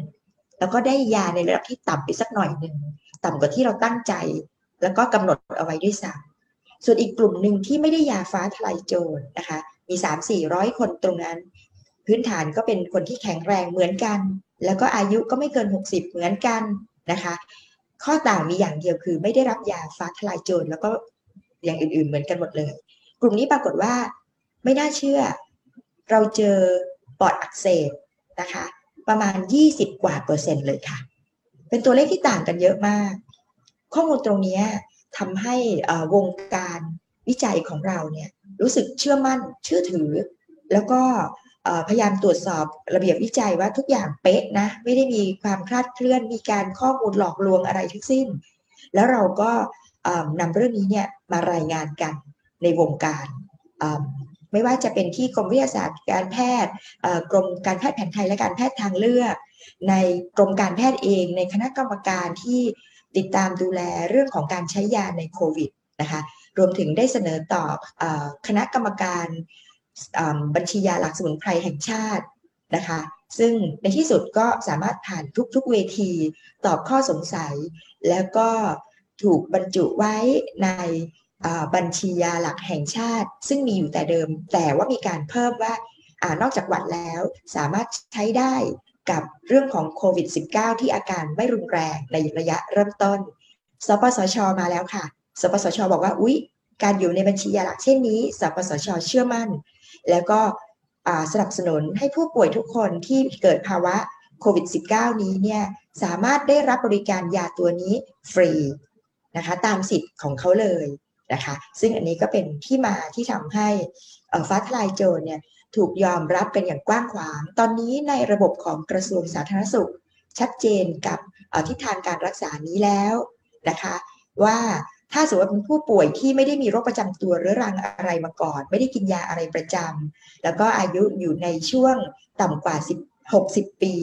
แล้วก็ได้ยาในระดับที่ต่ำไปสักหน่อยหนึ่งต่ำกว่าที่เราตั้งใจ แล้วก็กำหนดเอาไว้ด้วยซ้ำส่วนอีกกลุ่มหนึ่งที่ไม่ได้ยาฟ้าทลายโจรนะคะ มี3-400คนตรงนั้น พื้นฐานก็เป็นคนที่แข็งแรงเหมือนกัน แล้วก็อายุก็ไม่เกิน 60 เหมือนกันนะคะ ข้อต่างมีอย่างเดียวคือไม่ได้รับยาฟ้าทลายโจรแล้วก็อย่างอื่นๆเหมือนกันหมดเลย กลุ่มนี้ปรากฏว่าไม่น่าเชื่อ เราเจอปอดอักเสบนะคะ ประมาณ 20 กว่าเปอร์เซ็นต์เลยค่ะ เป็นตัวเลขที่ต่างกันเยอะมาก ข้อมูลตรงนี้ทำให้วงการวิจัยของเราเนี่ย รู้สึกเชื่อมั่นเชื่อถือ แล้วก็พยายามตรวจสอบระเบียบวิจัยว่าทุกอย่างเป๊ะนะ ไม่ได้มีความคลาดเคลื่อนมีการข้อมูลหลอกลวงอะไรทั้งสิ้น แล้วเราก็นำเรื่องนี้เนี่ยมารายงานกันในวงการ ไม่ว่าจะเป็นที่กรมวิทยาศาสตร์การแพทย์กรมการแพทย์แผนไทยและการแพทย์ทางเลือก ในกรมการแพทย์เองในคณะกรรมการที่ติดตามดูแลเรื่องของการใช้ยาในโควิดนะคะ รวมถึงได้เสนอต่ออคณะกรรมการบัญชียาหลักสมุนไพรแห่งชาตินะคะ ซึ่งในที่สุดก็สามารถผ่านทุกๆเวที ตอบข้อสงสัย แล้วก็ถูกบรรจุไว้ในบัญชียาหลักแห่งชาติ ซึ่งมีอยู่แต่เดิม แต่ว่ามีการเพิ่มว่าอนอกจากหวัดแล้วสามารถใช้ได้กับเรื่องของโควิด -19 ที่อาการไม่รุนแรงในระยะเริ่มต้น สปสช มาแล้วค่ะ สปสชบอกว่าอุ๊ย การอยู่ในบัญชียาหลักเช่นนี้สปสชเชื่อมั่น แล้วก็สนับสนุนให้ผู้ป่วยทุกคนที่เกิดภาวะโควิด -19 นี้เนี่ยสามารถได้รับบริการยาตัวนี้ฟรีนะคะตามสิทธิ์ของเขาเลยนะคะซึ่งอันนี้ก็เป็นที่มาที่ทำให้ฟ้าทลายโจรเนี่ยถูกยอมรับกันอย่างกว้างขวาง ตอนนี้ในระบบของกระทรวงสาธารณสุข ชัดเจนกับทิศทางการรักษานี้แล้วนะคะว่า ถ้าสมมติว่าเป็นผู้ป่วยที่ไม่ได้มีโรคประจำตัวเรื้อรังอะไรมาก่อน ไม่ได้กินยาอะไรประจำแล้วก็อายุอยู่ในช่วงต่ำกว่า10 60 ปี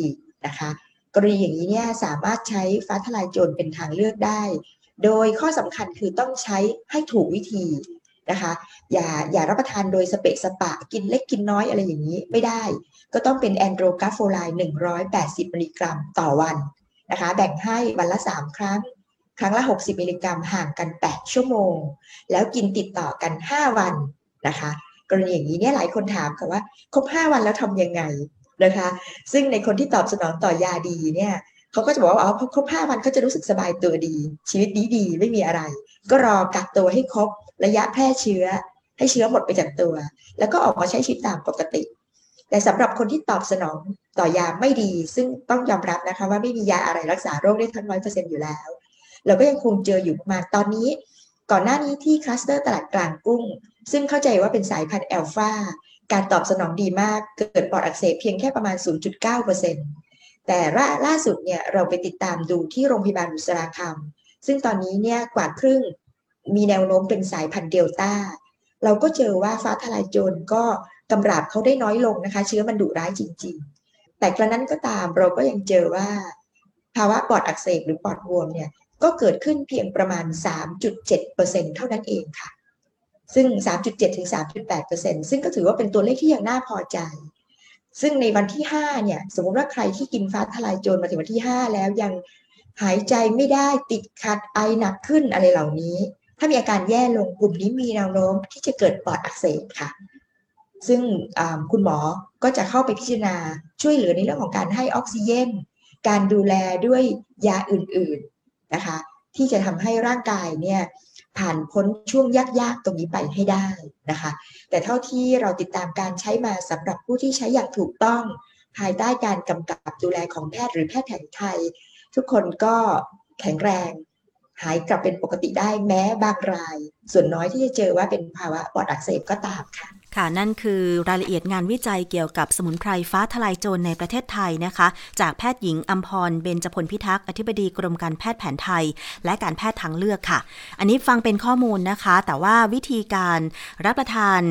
นะคะ กรณีอย่างนี้เนี่ยสามารถใช้ฟ้าทะลายโจรเป็นทางเลือกได้ โดยข้อสำคัญคือต้องใช้ให้ถูกวิธีนะคะอย่าอย่ารับประทานโดยสะเปะสะปะกินเล็กกินน้อยอะไรอย่างนี้ไม่ได้ ก็ต้องเป็นแอนโดรกราโฟไลด์180 มิลลิกรัมต่อวันนะคะแบ่งให้วันละ 3 ครั้ง ครั้งละ 60 มิลลิกรัมห่างกัน 8 ชั่วโมง แล้วกินติดต่อกัน 5 วันนะคะ กรณีอย่างนี้เนี่ยหลายคนถามค่ะว่าครบ 5 วันแล้วทำยังไงนะคะ ซึ่งในคนที่ตอบสนองต่อยาดีเนี่ยเขาก็จะบอกว่าอ๋อครบ 5 วันเขาจะรู้สึกสบายตัวดี ชีวิตดีดีไม่มีอะไร ก็รอกักตัวให้ครบระยะแพร่เชื้อ ให้เชื้อหมดไปจากตัว แล้วก็ออกมาใช้ชีวิตตามปกติแต่สำหรับคนที่ตอบสนองต่อยาไม่ดี ซึ่งต้องยอมรับนะคะว่าไม่มียาอะไรรักษาโรคได้ทั้งร้อยเปอร์เซ็นต์อยู่แล้ว เราก็ยังคงเจออยู่ประมาณตอนนี้ ก่อนหน้านี้ที่คลัสเตอร์ตลาดกลางกุ้ง ซึ่งเข้าใจว่าเป็นสายพันธุ์แอลฟาการตอบสนองดีมากเกิดปอดอักเสบเพียงแค่ประมาณ 0.9%แต่ล่าสุดเนี่ยเราไปติดตามดูที่โรงพยาบาลบุษราคัมซึ่งตอนนี้เนี่ยกว่าครึ่งมีแนวโน้มเป็นสายพันธุ์เดลต้าเราก็เจอว่าฟ้าทะลายโจรก็กำราบเขาได้น้อยลงนะคะ เชื้อมันดุร้ายจริง ๆ แต่กระนั้นก็ตามเราก็ยังเจอว่า ภาวะปอดอักเสบหรือปอดบวมเนี่ย ก็เกิดขึ้นเพียงประมาณ 3.7%เท่านั้นเองค่ะ ซึ่ง 3.7 ถึง 3.8%ซึ่งก็ถือว่าเป็นตัวเลขที่ยังน่าพอใจ ซึ่งในวันที่ 5 เนี่ย สมมติว่าใครที่กินฟ้าทลายโจรมาถึงวันที่ 5 แล้วยังหายใจไม่ได้ติดขัดไอหนักขึ้นอะไรเหล่านี้ ถ้ามีอาการแย่ลงกลุ่มนี้มีแนวโน้มที่จะเกิดปอดอักเสบค่ะ ซึ่งคุณหมอก็จะเข้าไปพิจารณาช่วยเหลือในเรื่องของการให้ออกซิเจนการดูแลด้วยยาอื่น นะคะ ที่จะทำให้ร่างกายเนี่ยผ่านพ้นช่วงยากๆตรงนี้ไปให้ได้นะคะ แต่เท่าที่เราติดตามการใช้มาสำหรับผู้ที่ใช้อย่างถูกต้อง ภายใต้การกำกับดูแลของแพทย์หรือแพทย์แผนไทย ทุกคนก็แข็งแรง หายกลับเป็นปกติได้แม้บางราย ส่วนน้อยที่จะเจอว่าเป็นภาวะปอดอักเสบก็ตามค่ะ ค่ะ นั่นคือรายละเอียดงานวิจัยเกี่ยวกับสมุนไพรฟ้าทลายโจรในประเทศไทยนะคะ จากแพทย์หญิงอัมพรเบญจพลพิทักษ์อธิบดีกรมการแพทย์แผนไทย และการแพทย์ทางเลือกค่ะ อันนี้ฟังเป็นข้อมูลนะคะ แต่ว่าวิธีการรับประทาน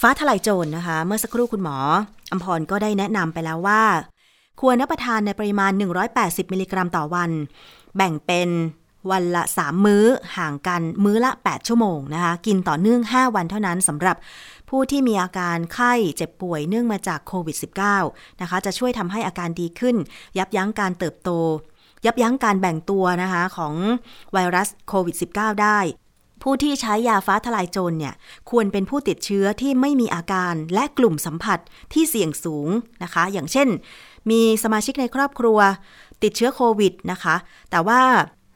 ฟ้าทลายโจรนะคะ เมื่อสักครู่คุณหมออัมพรก็ได้แนะนำไปแล้วว่า ควรรับประทานในปริมาณ 180 มิลลิกรัมต่อวัน แบ่งเป็นวันละ 3 มื้อห่างกันมื้อละ 8 ชั่วโมงนะคะ กินต่อเนื่อง 5 วันเท่านั้นสำหรับ ผู้ที่มีอาการไข้เจ็บป่วยเนื่องมาจากโควิด -19 นะคะ จะช่วยทำให้อาการดีขึ้น ยับยั้งการเติบโต ยับยั้งการแบ่งตัวนะคะของไวรัสโควิด -19 ได้ผู้ที่ใช้ยาฟ้าทลายโจรเนี่ยควรเป็นผู้ติดเชื้อที่ไม่มีอาการและกลุ่มสัมผัสที่เสี่ยงสูงนะคะ อย่างเช่น มีสมาชิกในครอบครัว ติดเชื้อโควิดนะคะ แต่ว่า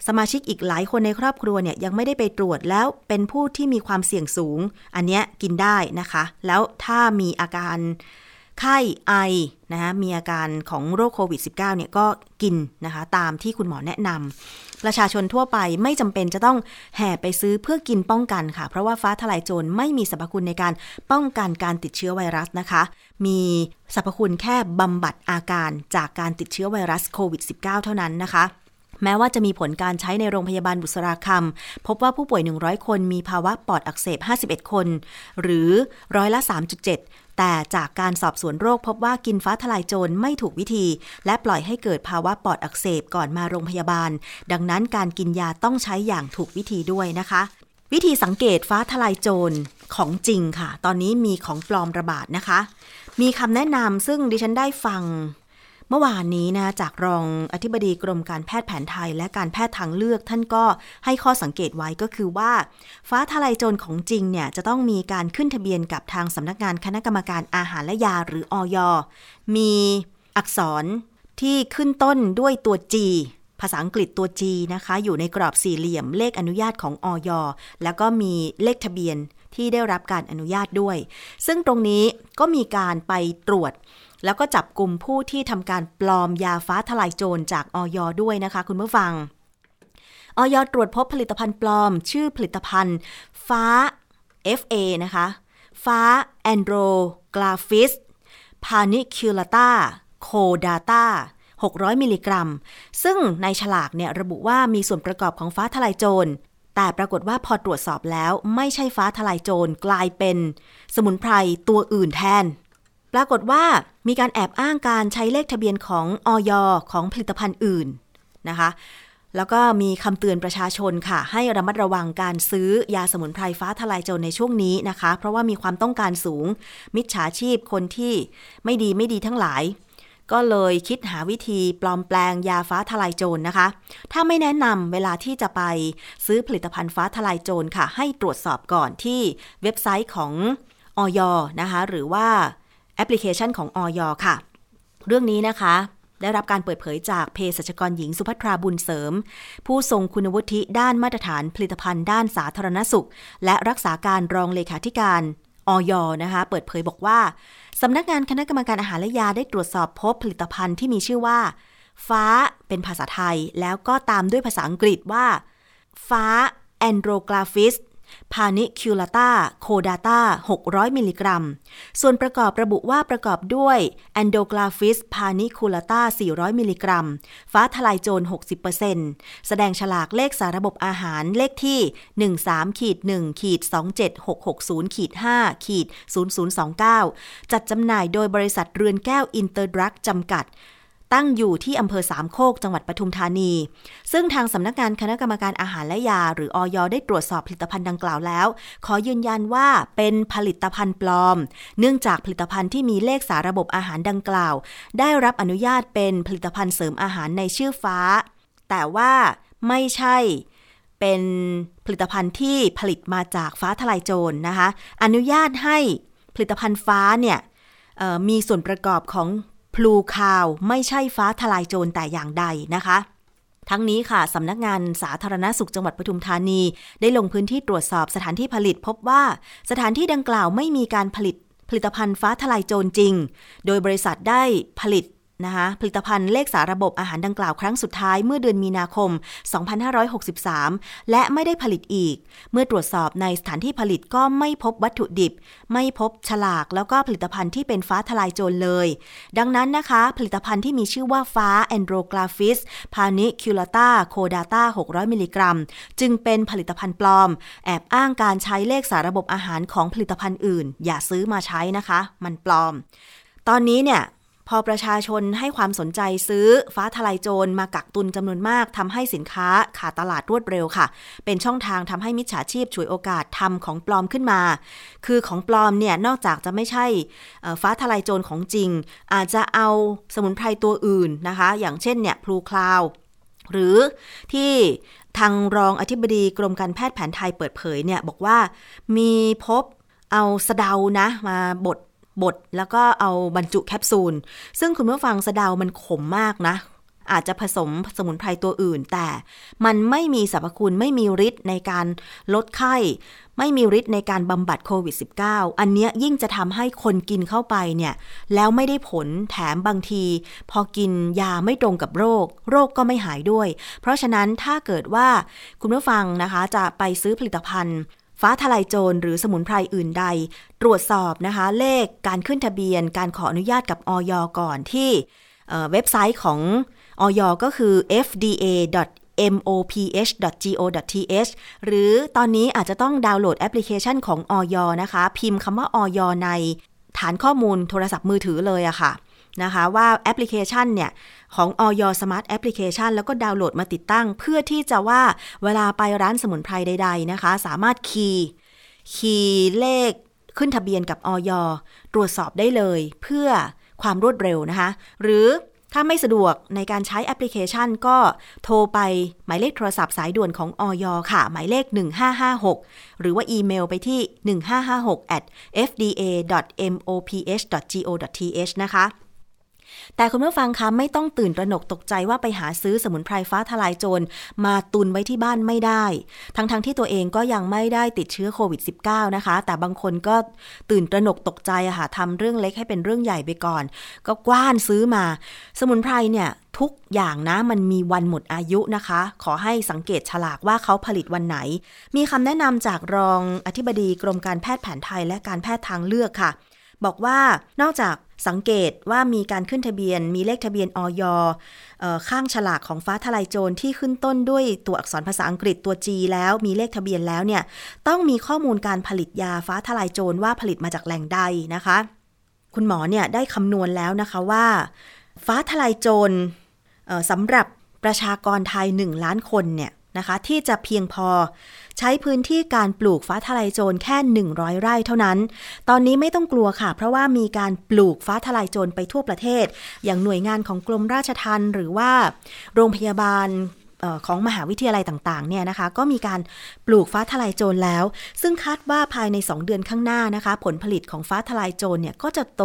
สมาชิกอีกหลายคนในครอบครัวเนี่ยยังไม่ได้ไปตรวจแล้วเป็นผู้ที่มีความเสี่ยงสูง อันนี้กินได้นะคะ แล้วถ้ามีอาการไข้ไอนะคะมีอาการของโรคโควิด -19 เนี่ยก็กินนะคะตามที่คุณหมอแนะนำประชาชนทั่วไปไม่จำเป็นจะต้องแห่ไปซื้อเพื่อกินป้องกันค่ะ เพราะว่าฟ้าทลายโจรไม่มีสรรพคุณในการป้องกันการติดเชื้อไวรัสนะคะ มีสรรพคุณแค่บำบัดอาการจากการติดเชื้อไวรัสโควิด -19 เท่านั้นนะคะ แม้ว่าจะมีผลการใช้ในโรงพยาบาลบุษราคำพบว่าผู้ป่วย 100 คนมีภาวะปอดอักเสบ 51 คน หรือร้อยละ 3.7 แต่จากการสอบสวนโรคพบว่ากินฟ้าทลายโจรไม่ถูกวิธี และปล่อยให้เกิดภาวะปอดอักเสบก่อนมาโรงพยาบาล ดังนั้นการกินยาต้องใช้อย่างถูกวิธีด้วยนะคะ วิธีสังเกตฟ้าทลายโจรของจริงค่ะ ตอนนี้มีของปลอมระบาดนะคะ มีคำแนะนำซึ่งดิฉันได้ฟัง เมื่อวานนี้นะจากรองอธิบดีกรมการแพทย์แผนไทย และการแพทย์ทางเลือกท่านก็ให้ข้อสังเกตไว้ก็คือว่า ฟ้าทลายโจรของจริงเนี่ยจะต้องมีการขึ้นทะเบียนกับทางสำนักงานคณะกรรมการอาหารและยาหรืออยมีอักษรที่ขึ้นต้นด้วยตัว G ภาษาอังกฤษตัว G นะคะ อยู่ในกรอบสี่เหลี่ยมเลขอนุญาตของอยแล้วก็มีเลขทะเบียนที่ได้รับการอนุญาตด้วย ซึ่งตรงนี้ก็มีการไปตรวจ แล้วก็จับกลุ่มผู้ที่ทำการปลอมยาฟ้าทลายโจรจากออยด้วยนะคะคุณผู้ฟังออยตรวจพบผลิตภัณฑ์ปลอม ชื่อผลิตภัณฑ์ ฟ้า FA นะคะ ฟ้าแอนโดรกราฟิสพานิคิลาตาโคดาตา600 มิลลิกรัม ซึ่งในฉลากเนี่ยระบุว่ามีส่วนประกอบของฟ้าทลายโจร แต่ปรากฏว่าพอตรวจสอบแล้วไม่ใช่ฟ้าทลายโจรกลายเป็น สมุนไพรตัวอื่นแทน รากฏว่ามีการแอบอ้างการใช้เลขทะเบียนของออยของผลิตภัณฑ์อื่นนะคะ แล้วก็มีคำเตือนประชาชนค่ะ ให้ระมัดระวังการซื้อยาสมุนไพรฟ้าทลายโจรในช่วงนี้นะคะ เพราะว่ามีความต้องการสูง มิจฉาชีพคนที่ไม่ดีไม่ดีทั้งหลาย ก็เลยคิดหาวิธีปลอมแปลงยาฟ้าทลายโจรนะคะ ถ้าไม่แนะนำเวลาที่จะไปซื้อผลิตภัณฑ์ฟ้าทลายโจรค่ะ ให้ตรวจสอบก่อนที่เว็บไซต์ของออยนะคะ หรือว่า แอปพลิเคชันของออยค่ะ เรื่องนี้นะคะ ได้รับการเปิดเผยจากเภสัชกรหญิงสุภัทราบุญเสริม ผู้ทรงคุณวุฒิด้านมาตรฐานผลิตภัณฑ์ด้านสาธารณสุข และรักษาการรองเลขาธิการออยนะคะ เปิดเผยบอกว่าสำนักงานคณะกรรมการอาหารและยาได้ตรวจสอบพบผลิตภัณฑ์ที่มีชื่อว่า ฟ้าเป็นภาษาไทย แล้วก็ตามด้วยภาษาอังกฤษว่า ฟ้า Andrographis Paniculata Cordata 600 มิลลิกรัม ส่วนประกอบระบุว่าประกอบด้วย Andrographis Paniculata 400 มิลลิกรัม ฟ้าทะลายโจร 60%แสดงฉลากเลขสารบบอาหารเลขที่ 13ขีด1ขีด27660ขีด5ขีด0029 จัดจำหน่ายโดยบริษัทเรือนแก้วอินเตอร์ดรักจำกัด ตั้งอยู่ที่อำเภอสามโคกจังหวัดปทุมธานี ซึ่งทางสำนักงานคณะกรรมการอาหารและยา หรืออย.ได้ตรวจสอบผลิตภัณฑ์ดังกล่าวแล้ว ขอยืนยันว่าเป็นผลิตภัณฑ์ปลอม เนื่องจากผลิตภัณฑ์ที่มีเลขสารบบอาหารดังกล่าว ได้รับอนุญาตเป็นผลิตภัณฑ์เสริมอาหารในชื่อฟ้า แต่ว่าไม่ใช่เป็นผลิตภัณฑ์ที่ผลิตมาจากฟ้าทลายโจรนะคะ อนุญาตให้ผลิตภัณฑ์ฟ้าเนี่ยมีส่วนประกอบของ พลูคาวไม่ใช่ฟ้าทลายโจรแต่อย่างใดนะคะ ทั้งนี้ค่ะสำนักงานสาธารณสุขจังหวัดปทุมธานี ได้ลงพื้นที่ตรวจสอบสถานที่ผลิตพบว่าสถานที่ดังกล่าวไม่มีการผลิตผลิตภัณฑ์ฟ้าทลายโจรจริง โดยบริษัทได้ผลิต นะคะผลิตภัณฑ์เลขสารบบอาหารดังกล่าวครั้งสุดท้ายเมื่อเดือนมีนาคม 2563 และไม่ได้ผลิตอีก เมื่อตรวจสอบในสถานที่ผลิตก็ไม่พบวัตถุดิบ ไม่พบฉลากแล้วก็ผลิตภัณฑ์ที่เป็นฟ้าทะลายโจรเลย ดังนั้นนะคะ ผลิตภัณฑ์ที่มีชื่อว่าฟ้า Andrographis paniculata โคดาตา600 มิลลิกรัม จึงเป็นผลิตภัณฑ์ปลอม แอบอ้างการใช้เลขสารบบอาหารของผลิตภัณฑ์อื่น อย่าซื้อมาใช้นะคะ มันปลอม ตอนนี้เนี่ย พอประชาชนให้ความสนใจซื้อฟ้าทลายโจรมากักตุนจำนวนมากทำให้สินค้าขาดตลาดรวดเร็วค่ะ เป็นช่องทางทำให้มิจฉาชีพฉวยโอกาสทำของปลอมขึ้นมา คือของปลอมเนี่ยนอกจากจะไม่ใช่ฟ้าทลายโจรของจริง อาจจะเอาสมุนไพรตัวอื่นนะคะ อย่างเช่นเนี่ยพลูคลาวหรือที่ทางรองอธิบดีกรมการแพทย์แผนไทยเปิดเผยเนี่ยบอกว่ามีพบเอาสะเดานะมาบด บดแล้วก็เอาบรรจุแคปซูล ซึ่งคุณผู้ฟังสะเดามันขมมากนะ อาจจะผสมสมุนไพรตัวอื่น แต่มันไม่มีสรรพคุณไม่มีฤทธิ์ในการลดไข้ ไม่มีฤทธิ์ในการบำบัดโควิด -19 อันเนี้ยยิ่งจะทำให้คนกินเข้าไปเนี่ย แล้วไม่ได้ผลแถมบางที พอกินยาไม่ตรงกับโรค โรคก็ไม่หายด้วย เพราะฉะนั้นถ้าเกิดว่าคุณผู้ฟังนะคะจะไปซื้อผลิตภัณฑ์ ฟ้าทะลายโจรหรือสมุนไพรอื่นใด ตรวจสอบนะคะ เลขการขึ้นทะเบียน การขออนุญาตกับอย. ก่อนที่เว็บไซต์ของอย. ก็คือ fda.moph.go.th หรือตอนนี้อาจจะต้องดาวน์โหลดแอปพลิเคชันของอย. นะคะ พิมพ์คำว่าอย. ในฐานข้อมูลโทรศัพท์มือถือเลยอะค่ะ นะคะว่าแอปพลิเคชันเนี่ยของอย. Smart Application แล้วก็ดาวน์โหลดมาติดตั้ง เพื่อที่จะว่าเวลาไปร้านสมุนไพรใด ๆนะคะ สามารถ key key เลขขึ้นทะเบียนกับอย. ตรวจสอบได้เลย เพื่อความรวดเร็วนะคะ หรือถ้าไม่สะดวกในการใช้แอปพลิเคชันก็โทรไปหมายเลขโทรศัพท์สายด่วนของอย. ค่ะ หมายเลข 1556 หรือว่าอีเมลไปที่ 1556 at fda.moph.go.th นะคะ แต่คุณผู้ฟังคะไม่ต้องตื่นตระหนกตกใจว่าไปหาซื้อสมุนไพรฟ้าทลายโจรมาตุนไว้ที่บ้านไม่ได้ ทั้งๆทที่ตัวเองก็ยังไม่ได้ติดเชื้อโควิด -19 นะคะ แต่บางคนก็ตื่นตระหนกตกใจอะค่ะทำเรื่องเล็กให้เป็นเรื่องใหญ่ไปก่อน ก็กว้านซื้อมา สมุนไพรเนี่ยทุกอย่างนะมันมีวันหมดอายุนะคะ ขอให้สังเกตฉลากว่าเขาผลิตวันไหน มีคำแนะนำจากรองอธิบดีกรมการแพทย์แผนไทยและการแพทย์ทางเลือกค่ะ บอกว่านอกจาก สังเกตว่ามีการขึ้นทะเบียน มีเลขทะเบียนออยข้างฉลากของฟ้าทลายโจรที่ขึ้นต้นด้วยตัวอักษรภาษาอังกฤษตัว G แล้วมีเลขทะเบียนแล้วเนี่ยต้องมีข้อมูลการผลิตยาฟ้าทลายโจรว่าผลิตมาจากแหล่งใดนะคะ คุณหมอเนี่ยได้คำนวณแล้วนะคะว่า ฟ้าทลายโจรสำหรับประชากรไทย 1 ล้านคนเนี่ย นะคะ ที่จะเพียงพอ ใช้พื้นที่การปลูกฟ้าทลายโจรแค่ 100 ไร่เท่านั้น ตอนนี้ไม่ต้องกลัวค่ะ เพราะว่ามีการปลูกฟ้าทลายโจรไปทั่วประเทศ อย่างหน่วยงานของกรมราชทัณฑ์หรือว่า โรงพยาบาล ของมหาวิทยาลัยต่างๆเนี่ยนะคะ ก็มีการปลูกฟ้าทลายโจรแล้ว ซึ่งคาดว่าภายใน 2 เดือนข้างหน้านะคะ ผลผลิตของฟ้าทลายโจรเนี่ยก็จะโต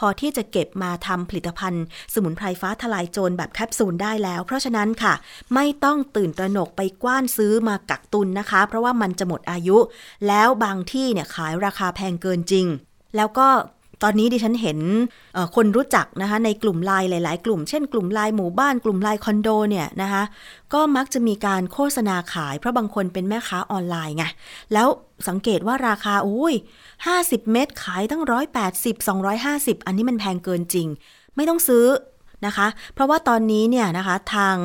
พอที่จะเก็บมาทำผลิตภัณฑ์ สมุนไพรฟ้าทลายโจรแบบแคปซูลได้แล้ว เพราะฉะนั้นค่ะ ไม่ต้องตื่นตระหนกไปกว้านซื้อมากักตุนนะคะ เพราะว่ามันจะหมดอายุ แล้วบางที่เนี่ยขายราคาแพงเกินจริงแล้วก็ ตอนนี้ดิฉันเห็นคนรู้จักนะคะในกลุ่มไลน์หลาย ๆ กลุ่ม เช่นกลุ่มไลน์หมู่บ้านกลุ่มไลน์คอนโดเนี่ยนะคะก็มักจะมีการโฆษณาขาย เพราะบางคนเป็นแม่ค้าออนไลน์ไงแล้วสังเกตว่าราคาอุ้ย50 เม็ดขายตั้ง 180 250 อันนี้มันแพงเกินจริง ไม่ต้องซื้อนะคะ เพราะว่าตอนนี้เนี่ยนะคะทาง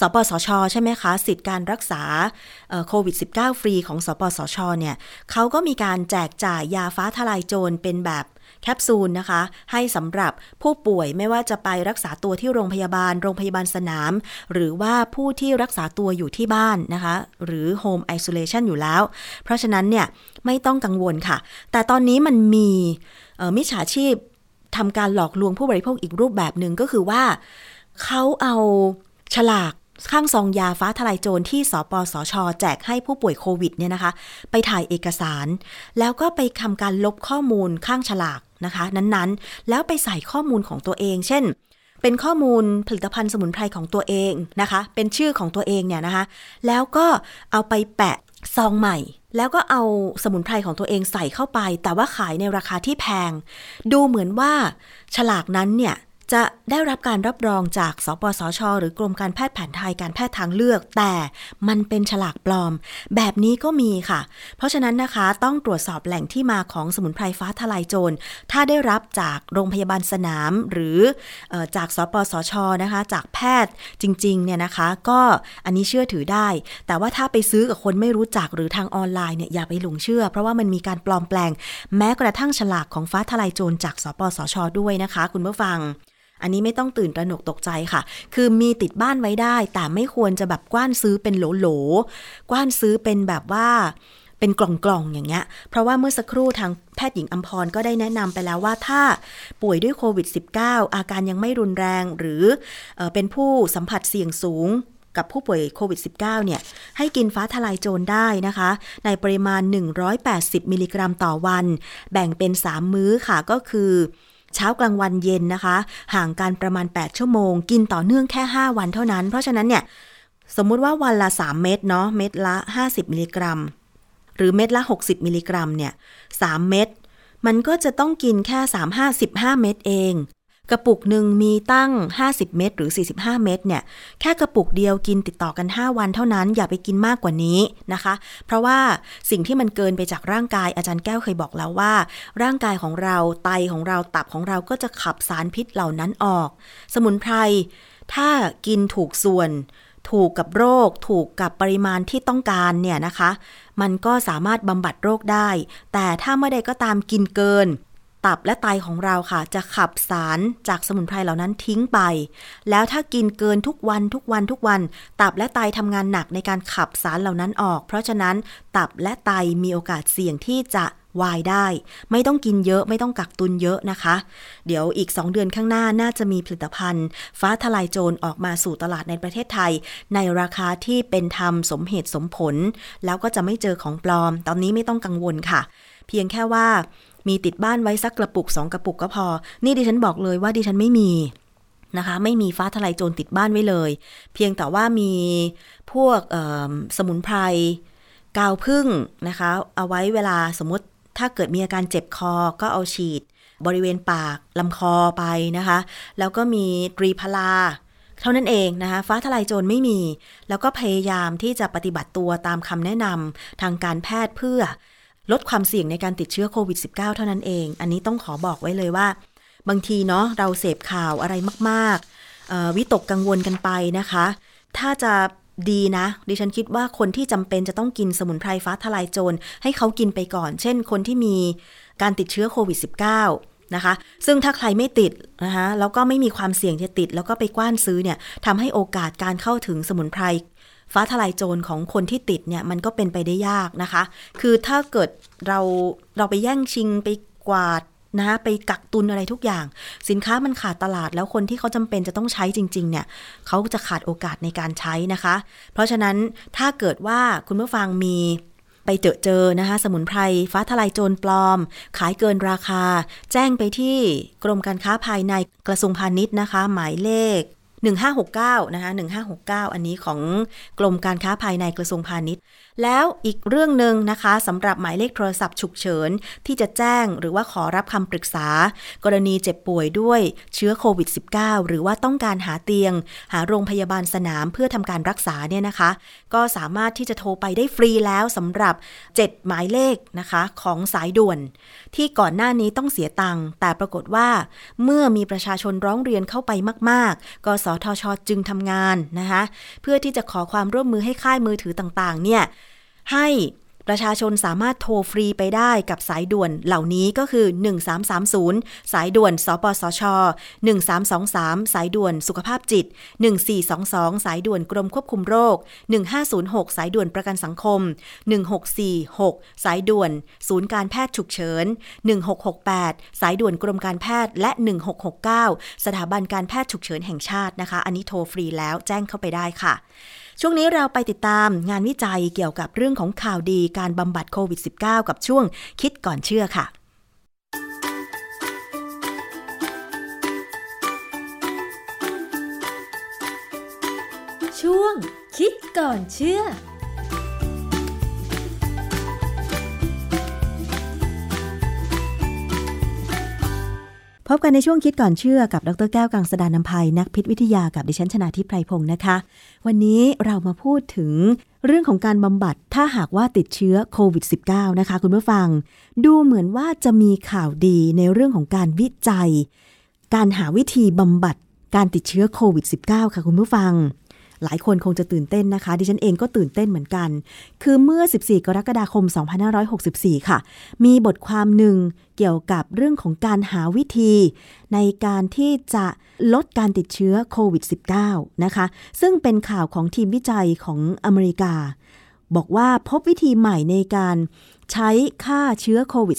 สปสช ใช่ไหมคะ สิทธิการรักษาโควิด -19 ฟรีของสปสช เนี่ยเขาก็มีการแจกจ่ายยาฟ้าทลายโจรเป็นแบบ แคปซูลนะคะ ให้สำหรับผู้ป่วยไม่ว่าจะไปรักษาตัวที่โรงพยาบาล โรงพยาบาลสนาม หรือว่าผู้ที่รักษาตัวอยู่ที่บ้านนะคะ หรือ Home Isolation อยู่แล้ว เพราะฉะนั้นเนี่ยไม่ต้องกังวลค่ะ แต่ตอนนี้มันมีมิจฉาชีพทำการหลอกลวงผู้บริโภคอีกรูปแบบหนึ่งก็คือว่าเขาเอาฉลากข้างซองยาฟ้าทลายโจรที่สปสช แจกให้ผู้ป่วยโควิดเนี่ยนะคะ ไปถ่ายเอกสาร แล้วก็ไปทำการลบข้อมูลข้างฉลาก นะคะ นั้นๆ แล้วไปใส่ข้อมูลของตัวเอง เช่น เป็นข้อมูลผลิตภัณฑ์สมุนไพรของตัวเองนะคะ เป็นชื่อของตัวเองเนี่ยนะคะ แล้วก็เอาไปแปะซองใหม่ แล้วก็เอาสมุนไพรของตัวเองใส่เข้าไป แต่ว่าขายในราคาที่แพง ดูเหมือนว่าฉลากนั้นเนี่ย จะได้รับการรับรองจาก สปสช หรือกรมการแพทย์แผนไทยการแพทย์ทางเลือก แต่มันเป็นฉลากปลอม แบบนี้ก็มีค่ะ เพราะฉะนั้นนะคะต้องตรวจสอบแหล่งที่มาของสมุนไพรฟ้าทลายโจร ถ้าได้รับจากโรงพยาบาลสนาม หรืออจาก สปสช นะคะ จากแพทย์จริงๆ เนี่ยนะคะ ก็อันนี้เชื่อถือได้ แต่ว่าถ้าไปซื้อกับคนไม่รู้จักหรือทางออนไลน์เนี่ยอย่าไปหลงเชื่อ เพราะว่ามันมีการปลอมแปลง แม้กระทั่งฉลากของฟ้าทลายโจรจาก สปสช ด้วยนะคะ คุณผู้ฟัง อันนี้ไม่ต้องตื่นตระหนกตกใจค่ะ คือมีติดบ้านไว้ได้ แต่ไม่ควรจะแบบกว้านซื้อเป็นโหลๆกว้านซื้อเป็นแบบว่าเป็นกล่องๆอย่างเงี้ย เพราะว่าเมื่อสักครู่ทางแพทย์หญิงอัมพรก็ได้แนะนำไปแล้วว่าถ้าป่วยด้วยโควิด -19 อาการยังไม่รุนแรงหรือเอเป็นผู้สัมผัสเสี่ยงสูงกับผู้ป่วยโควิด -19 เนี่ย ให้กินฟ้าทะลายโจรได้นะคะ ในปริมาณ 180 มิลลิกรัมต่อวัน แบ่งเป็น 3 มื้อค่ะก็คือ เช้ากลางวันเย็นนะคะ ห่างกันประมาณ 8 ชั่วโมง กินต่อเนื่องแค่ 5 วันเท่านั้น เพราะฉะนั้นเนี่ยสมมุติว่าวันละ 3 เม็ดเนาะเม็ดละ 50 มิลลิกรัม หรือเม็ดละ 60 มิลลิกรัมเนี่ย3เม็ดมันก็จะต้องกินแค่ 3 5 15 เม็ดเอง กระปุกหนึ่งมีตั้ง 50 เม็ดหรือ 45 เม็ดเนี่ย แค่กระปุกเดียวกินติดต่อกัน 5 วันเท่านั้น อย่าไปกินมากกว่านี้นะคะ เพราะว่าสิ่งที่มันเกินไปจากร่างกายอาจารย์แก้วเคยบอกแล้วว่า ร่างกายของเราไตของเราตับของเราก็จะขับสารพิษเหล่านั้นออก สมุนไพรถ้ากินถูกส่วน ถูกกับโรค ถูกกับปริมาณที่ต้องการเนี่ยนะคะ มันก็สามารถบำบัดโรคได้ แต่ถ้าเมื่อใดก็ตามกินเกิน ตับและไตของเราค่ะ จะขับสารจากสมุนไพรเหล่านั้นทิ้งไป แล้วถ้ากินเกินทุกวันทุกวันทุกวัน ตับและไตทำงานหนักในการขับสารเหล่านั้นออก เพราะฉะนั้นตับและไตมีโอกาสเสี่ยงที่จะวายได้ ไม่ต้องกินเยอะไม่ต้องกักตุนเยอะนะคะ เดี๋ยวอีก 2 เดือนข้างหน้าน่าจะมีผลิตภัณฑ์ ฟ้าทลายโจรออกมาสู่ตลาดในประเทศไทย ในราคาที่เป็นธรรมสมเหตุสมผล แล้วก็จะไม่เจอของปลอม ตอนนี้ไม่ต้องกังวลค่ะ เพียงแค่ว่า มีติดบ้านไว้สักกระปุกสองกระปุกก็พอ นี่ดิฉันบอกเลยว่าดิฉันไม่มีนะคะ ไม่มีฟ้าทลายโจรติดบ้านไว้เลย เพียงแต่ว่ามีพวกสมุนไพรกาวพึ่งนะคะ เอาไว้เวลาสมมติถ้าเกิดมีอาการเจ็บคอก็เอาฉีด บริเวณปากลำคอไปนะคะ แล้วก็มีตรีพลาเท่านั้นเองนะคะ ฟ้าทลายโจรไม่มี แล้วก็พยายามที่จะปฏิบัติตัวตามคำแนะนำทางการแพทย์เพื่อ ลดความเสี่ยงในการติดเชื้อโควิด -19 เท่านั้นเอง อันนี้ต้องขอบอกไว้เลยว่า บางทีเนาะเราเสพข่าวอะไรมากๆวิตกกังวลกันไปนะคะ ถ้าจะดีนะ ดิฉันคิดว่าคนที่จำเป็นจะต้องกินสมุนไพรฟ้าทลายโจรให้เขากินไปก่อน เช่น คนที่มีการติดเชื้อโควิด -19 นะคะ ซึ่งถ้าใครไม่ติดนะคะแล้วก็ไม่มีความเสี่ยงจะติด แล้วก็ไปกว้านซื้อเนี่ยทำให้โอกาสการเข้าถึงสมุนไพร ฟ้าทลายโจรของคนที่ติดเนี่ยมันก็เป็นไปได้ยากนะคะ คือถ้าเกิดเราเราไปแย่งชิงไปกวาดนะไปกักตุนอะไรทุกอย่าง สินค้ามันขาดตลาดแล้วคนที่เขาจำเป็นจะต้องใช้จริง ๆ เนี่ยเขาจะขาดโอกาสในการใช้นะคะ เพราะฉะนั้นถ้าเกิดว่าคุณผู้ฟังมีไปเจอเจอนะคะสมุนไพรฟ้าทลายโจรปลอม ขายเกินราคา แจ้งไปที่กรมการค้าภายในกระทรวงพาณิชย์นะคะ หมายเลข 1569นะคะ1569 อันนี้ของกรมการค้าภายในกระทรวงพาณิชย์ แล้วอีกเรื่องหนึ่งนะคะสำหรับหมายเลขโทรศัพท์ฉุกเฉิน ที่จะแจ้งหรือว่าขอรับคำปรึกษา กรณีเจ็บป่วยด้วยเชื้อโควิด -19 หรือว่าต้องการหาเตียง หาโรงพยาบาลสนามเพื่อทำการรักษาเนี่ยนะคะ ก็สามารถที่จะโทรไปได้ฟรีแล้วสำหรับ 7 หมายเลขนะคะของสายด่วน ที่ก่อนหน้านี้ต้องเสียตังค์แต่ปรากฏว่า เมื่อมีประชาชนร้องเรียนเข้าไปมาก ๆ กสทช จึงทำงานนะคะเพื่อที่จะขอความร่วมมือให้ค่ายมือถือต่างๆเนี่ย ให้ประชาชนสามารถโทรฟรีไปได้กับสายด่วนเหล่านี้ก็คือ 1330 สายด่วน สปสช 1323 สายด่วนสุขภาพจิต 1422 สายด่วนกรมควบคุมโรค 1506 สายด่วนประกันสังคม 1646 สายด่วน ศูนย์การแพทย์ฉุกเฉิน 1668 สายด่วนกรมการแพทย์และ 1669 สถาบันการแพทย์ฉุกเฉินแห่งชาตินะคะ อันนี้โทรฟรีแล้วแจ้งเข้าไปได้ค่ะ ช่วงนี้เราไปติดตามงานวิจัยเกี่ยวกับเรื่องของข่าวดีการบำบัดโควิด -19 กับช่วงคิดก่อนเชื่อค่ะ ช่วงคิดก่อนเชื่อ พบกันในช่วงคิดก่อนเชื่อกับดรแก้วกังสดานนภัยนักพิษวิทยากับดิฉันชนาทิพไพรพงศ์นะคะ วันนี้เรามาพูดถึงเรื่องของการบำบัดถ้าหากว่าติดเชื้อโควิด -19 นะคะคุณผู้ฟัง ดูเหมือนว่าจะมีข่าวดีในเรื่องของการวิจัย การหาวิธีบำบัดการติดเชื้อโควิด -19 ค่ะคุณผู้ฟัง หลายคนคงจะตื่นเต้นนะคะ ดิฉันเองก็ตื่นเต้นเหมือนกัน คือเมื่อ 14 กรกฎาคม 2564 ค่ะ มีบทความหนึ่งเกี่ยวกับเรื่องของการหาวิธี ในการที่จะลดการติดเชื้อโควิด -19 นะคะ ซึ่งเป็นข่าวของทีมวิจัยของอเมริกา บอกว่าพบวิธีใหม่ในการใช้ฆ่าเชื้อโควิด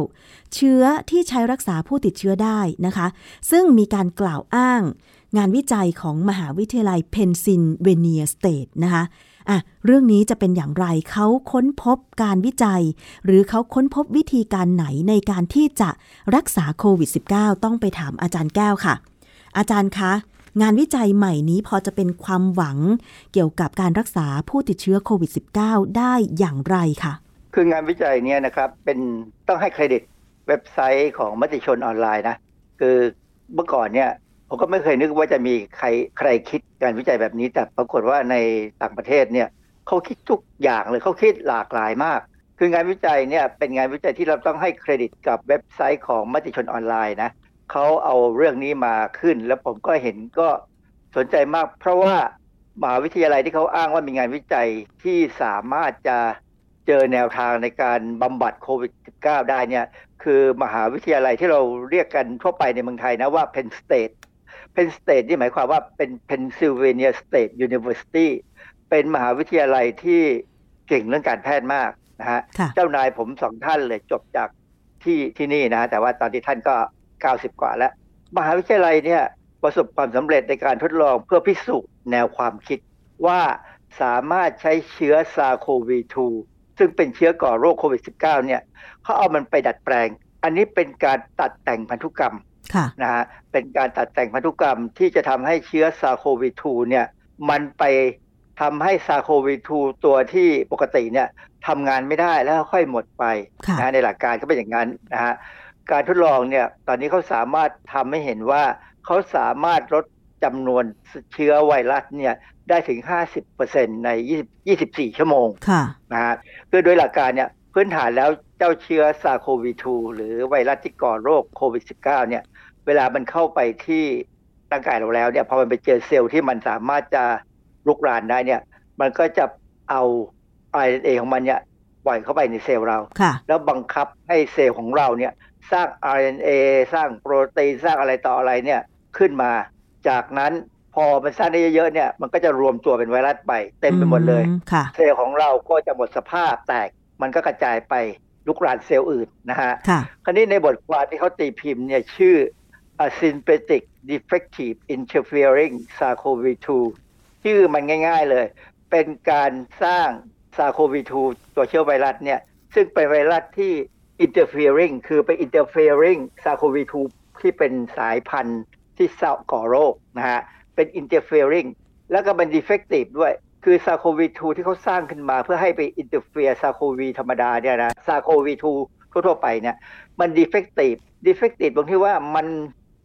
-19 เชื้อที่ใช้รักษาผู้ติดเชื้อได้นะคะ ซึ่งมีการกล่าวอ้าง งานวิจัยของมหาวิทยาลัยเพนซิลเวเนียสเตทนะคะอะเรื่องนี้จะเป็นอย่างไรเขาค้นพบการวิจัย หรือเขาค้นพบวิธีการไหนในการที่จะรักษาโควิด -19 ต้องไปถามอาจารย์แก้วค่ะ อาจารย์คะงานวิจัยใหม่นี้พอจะเป็นความหวังเกี่ยวกับการรักษาผู้ติดเชื้อโควิด -19 ได้อย่างไรคะคืองานวิจัยเนี่ยนะครับเป็นต้องให้เครดิตเว็บไซต์ของมติชนออนไลน์นะ คือเมื่อก่อนเนี่ย ผมก็ไม่เคยนึกว่าจะมีใครใครคิดการวิจัยแบบนี้ แต่ปรากฏว่าในต่างประเทศเนี่ยเขาคิดทุกอย่างเลยเขาคิดหลากหลายมาก คืองานวิจัยเนี่ยเป็นงานวิจัยที่เราต้องให้เครดิตกับเว็บไซต์ของมติชนออนไลน์นะเขาเอาเรื่องนี้มาขึ้น แล้วผมก็เห็นก็สนใจมาก เพราะว่ามหาวิทยาลัยที่เขาอ้างว่ามีงานวิจัยที่สามารถจะเจอแนวทางในการบำบัดโควิด -19 ได้เนี่ยคือมหาวิทยาลัยที่เราเรียกกันทั่วไปในเมืองไทยนะว่า Penn State Penn State นี่หมายความว่าเป็น Pennsylvania State University เป็นมหาวิทยาลัยที่เก่งเรื่องการแพทย์มากนะฮะค่ะเจ้านายผมสองท่านเลยจบจากที่ที่นี่นะ แต่ว่าตอนที่ท่านก็ 90 กว่าแล้ว มหาวิทยาลัยเนี่ยประสบความสำเร็จในการทดลองเพื่อพิสูจน์แนวความคิดว่าสามารถใช้เชื้อซาโควี2ซึ่งเป็นเชื้อก่อโรคโควิด -19 เนี่ยเขาเอามันไปดัดแปลง อันนี้เป็นการตัดแต่งพันธุกรรมค่ะ นะฮะเป็นการตัดแต่งพันธุกรรมที่จะทำให้เชื้อซาโควี2เนี่ยมันไปทำให้ซาโควี2ตัวที่ปกติเนี่ยทำงานไม่ได้แล้วค่อยหมดไปค่ะนะฮะในหลักการก็เป็นอย่างนั้นนะฮะการทดลองเนี่ยตอนนี้เขาสามารถทำให้เห็นว่าเขาสามารถลดจำนวนเชื้อไวรัสเนี่ยได้ถึง 50%ใน 20 24 ชั่วโมงค่ะนะฮะคือโดยหลักการเนี่ยพื้นฐานแล้วเจ้าเชื้อซาโควี2หรือไวรัสที่ก่อโรคโควิด -19 เนี่ย เวลามันเข้าไปที่ร่างกายเราแล้วเนี่ยพอมันไปเจอเซลล์ที่มันสามารถจะลุกรานได้เนี่ย มันก็จะเอา RNA ของมันเนี่ยปล่อยเข้าไปในเซลล์เราค่ะแล้วบังคับให้เซลล์ของเราเนี่ยสร้าง RNA สร้างโปรตีนสร้างอะไรต่ออะไรเนี่ยขึ้นมา จากนั้นพอมันสร้างได้เยอะๆเนี่ยมันก็จะรวมตัวเป็นไวรัสไปเต็มไปหมดเลยอืค่ะเซลล์ของเราก็จะหมดสภาพแตก มันก็กระจายไปลุกรานเซลล์อื่นนะฮะค่ะคราวนี้ในบทความที่เขาตีพิมพ์เนี่ยชื่อ a synthetic defective interfering SARS-CoV-2 ชื่อมันง่ายๆเลย เป็นการสร้าง SARS-CoV-2 ตัวเชื้อไวรัสเนี่ย ซึ่งเป็นไวรัสที่ interfering คือไป interfering SARS-CoV-2 ที่เป็นสายพันธุ์ที่ก่อโรคนะฮะ เป็น interfering แล้วก็เป็น defective ด้วย คือ SARS-CoV-2 ที่เขาสร้างขึ้นมาเพื่อให้ไป interfere SARS-CoV ธรรมดาเนี่ยนะ SARS-CoV-2 ทั่วๆไปเนี่ยมัน defective defective ตรงที่ว่ามัน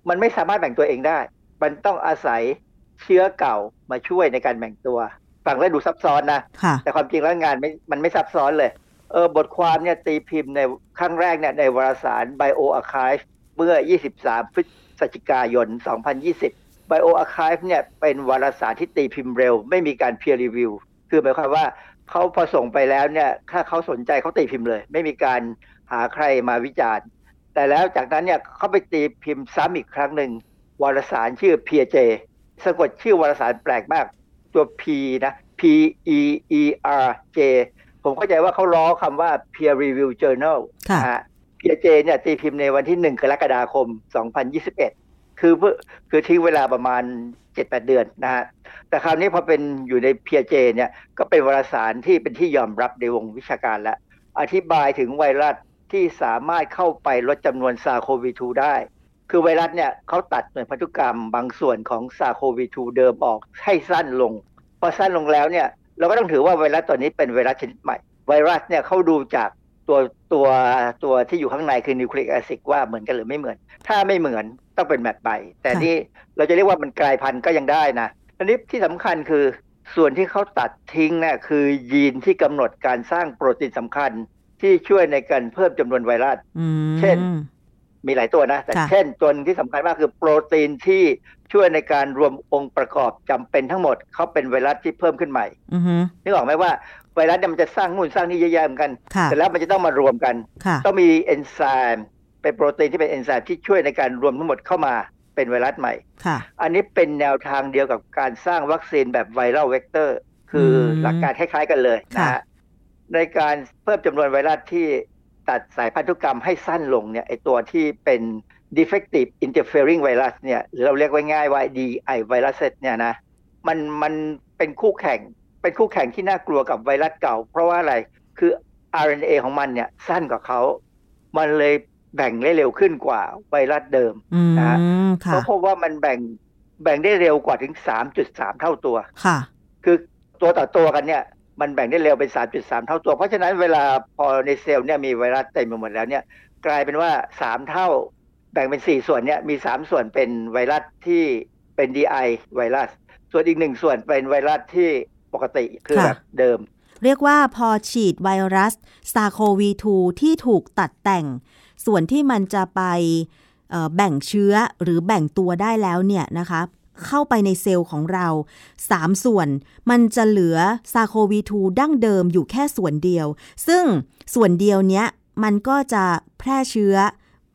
มันไม่สามารถแบ่งตัวเองได้ มันต้องอาศัยเชื้อเก่ามาช่วยในการแบ่งตัว ฟังแล้วดูซับซ้อนนะค่ะแต่ความจริงแล้วงานไม่มันไม่ซับซ้อนเลย เออบทความเนี่ยตีพิมพ์ในครั้งแรกเนี่ยในวารสาร BioArchive เมื่อ 23 พฤศจิกายน 2020 BioArchive เนี่ยเป็นวารสารที่ตีพิมพ์เร็ว ไม่มีการ peer review คือหมายความว่าเขาพอส่งไปแล้วเนี่ยถ้าเขาสนใจเขาตีพิมพ์เลย ไม่มีการหาใครมาวิจารณ์ แต่แล้วจากนั้นเนี่ยเขาไปตีพิมพ์ซ้ำอีกครั้งหนึ่งวารสารชื่อ PJ สะกดชื่อวารสารแปลกมาก ตัว P นะ P E E R J ผมเข้าใจว่าเขาล้อคำว่า peer review journal ค่ะนะฮะ PJ เนี่ยตีพิมพ์ในวันที่ 1 กรกฎาคม 2021 คือเพื่อคือทิ้งเวลาประมาณ 7-8 เดือนนะฮะ แต่คราวนี้พอเป็นอยู่ใน PeerJ เนี่ยก็เป็นวารสารที่เป็นที่ยอมรับในวงวิชาการแล้ว อธิบายถึงไวรัส ที่สามารถเข้าไปลดจำนวน SARS-CoV-2 ได้ คือไวรัสเนี่ยเขาตัดหน่วยพันธุกรรมบางส่วนของ SARS-CoV-2 เดิมออกให้สั้นลง พอสั้นลงแล้วเนี่ยเราก็ต้องถือว่าไวรัสตัวนี้เป็นไวรัสชนิดใหม่ ไวรัสเนี่ยเขาดูจากตัวตัวตัวที่อยู่ข้างในคือ nucleic acid ว่าเหมือนกันหรือไม่เหมือน ถ้าไม่เหมือนต้องเป็นแบบใบแต่นี่เราจะเรียกว่ามันกลายพันธุ์ก็ยังได้นะอันนี้ที่สำคัญคือส่วนที่เขาตัดทิ้งเนี่ยคือยีนที่กำหนดการสร้างโปรตีนสำคัญ ที่ช่วยในการเพิ่มจำนวนไวรัสอืมเช่น มีหลายตัวนะ แต่ค่ะเช่นตัวหนึ่งที่สำคัญมากคือโปรตีนที่ช่วยในการรวมองค์ประกอบจำเป็นทั้งหมดเขาเป็นไวรัสที่เพิ่มขึ้นใหม่อือฮึนึกออกไหมว่าไวรัสเนี่ยมันจะสร้างนู่นสร้างนี่เยอะแยะเหมือนกันค่ะแต่แล้วมันจะต้องมารวมกันค่ะต้องมีเอนไซม์เป็นโปรตีนที่เป็นเอนไซม์ที่ช่วยในการรวมทั้งหมดเข้ามาเป็นไวรัสใหม่ค่ะอันนี้เป็นแนวทางเดียวกับการสร้างวัคซีนแบบไวรัลเวกเตอร์ คืออมหลักการคล้ายๆกันเลยนะค่ะฮะ ในการเพิ่มจำนวนไวรัสที่ตัดสายพันธุกรรมให้สั้นลงเนี่ยไอตัวที่เป็น defective interfering virus เนี่ยหรือเราเรียกไว้ง่ายว่า DI viruses เนี่ยนะมันมันเป็นคู่แข่ง เป็นคู่แข่งที่น่ากลัวกับไวรัสเก่า เพราะว่าอะไรคือ RNA ของมันเนี่ยสั้นกว่าเขา มันเลยแบ่งได้เร็วขึ้นกว่าไวรัสเดิมอืมนะฮะค่ะเขาพบว่ามันแบ่งแบ่งได้เร็วกว่าถึง 3.3 เท่าตัว ค่ะ คือตัวต่อตัวกันเนี่ย มันแบ่งได้เร็วเป็น 3.3 เท่าตัว เพราะฉะนั้นเวลาพอในเซลล์เนี่ยมีไวรัสเต็มไปหมดแล้วเนี่ยกลายเป็นว่า 3 เท่าแบ่งเป็น 4 ส่วนเนี่ยมี 3 ส่วนเป็นไวรัสที่เป็น DI ไวรัส ส่วนอีกหนึ่งส่วนเป็นไวรัสที่ปกติคือค่ะแบบเดิม เรียกว่าพอฉีดไวรัสซาโควี2ที่ถูกตัดแต่ง ส่วนที่มันจะไปแบ่งเชื้อหรือแบ่งตัวได้แล้วเนี่ยนะคะ เข้าไปในเซลล์ของเรา 3 ส่วน มันจะเหลือซาโควี2ดั้งเดิมอยู่แค่ส่วนเดียว ซึ่งส่วนเดียวเนี้ยมันก็จะแพร่เชื้อ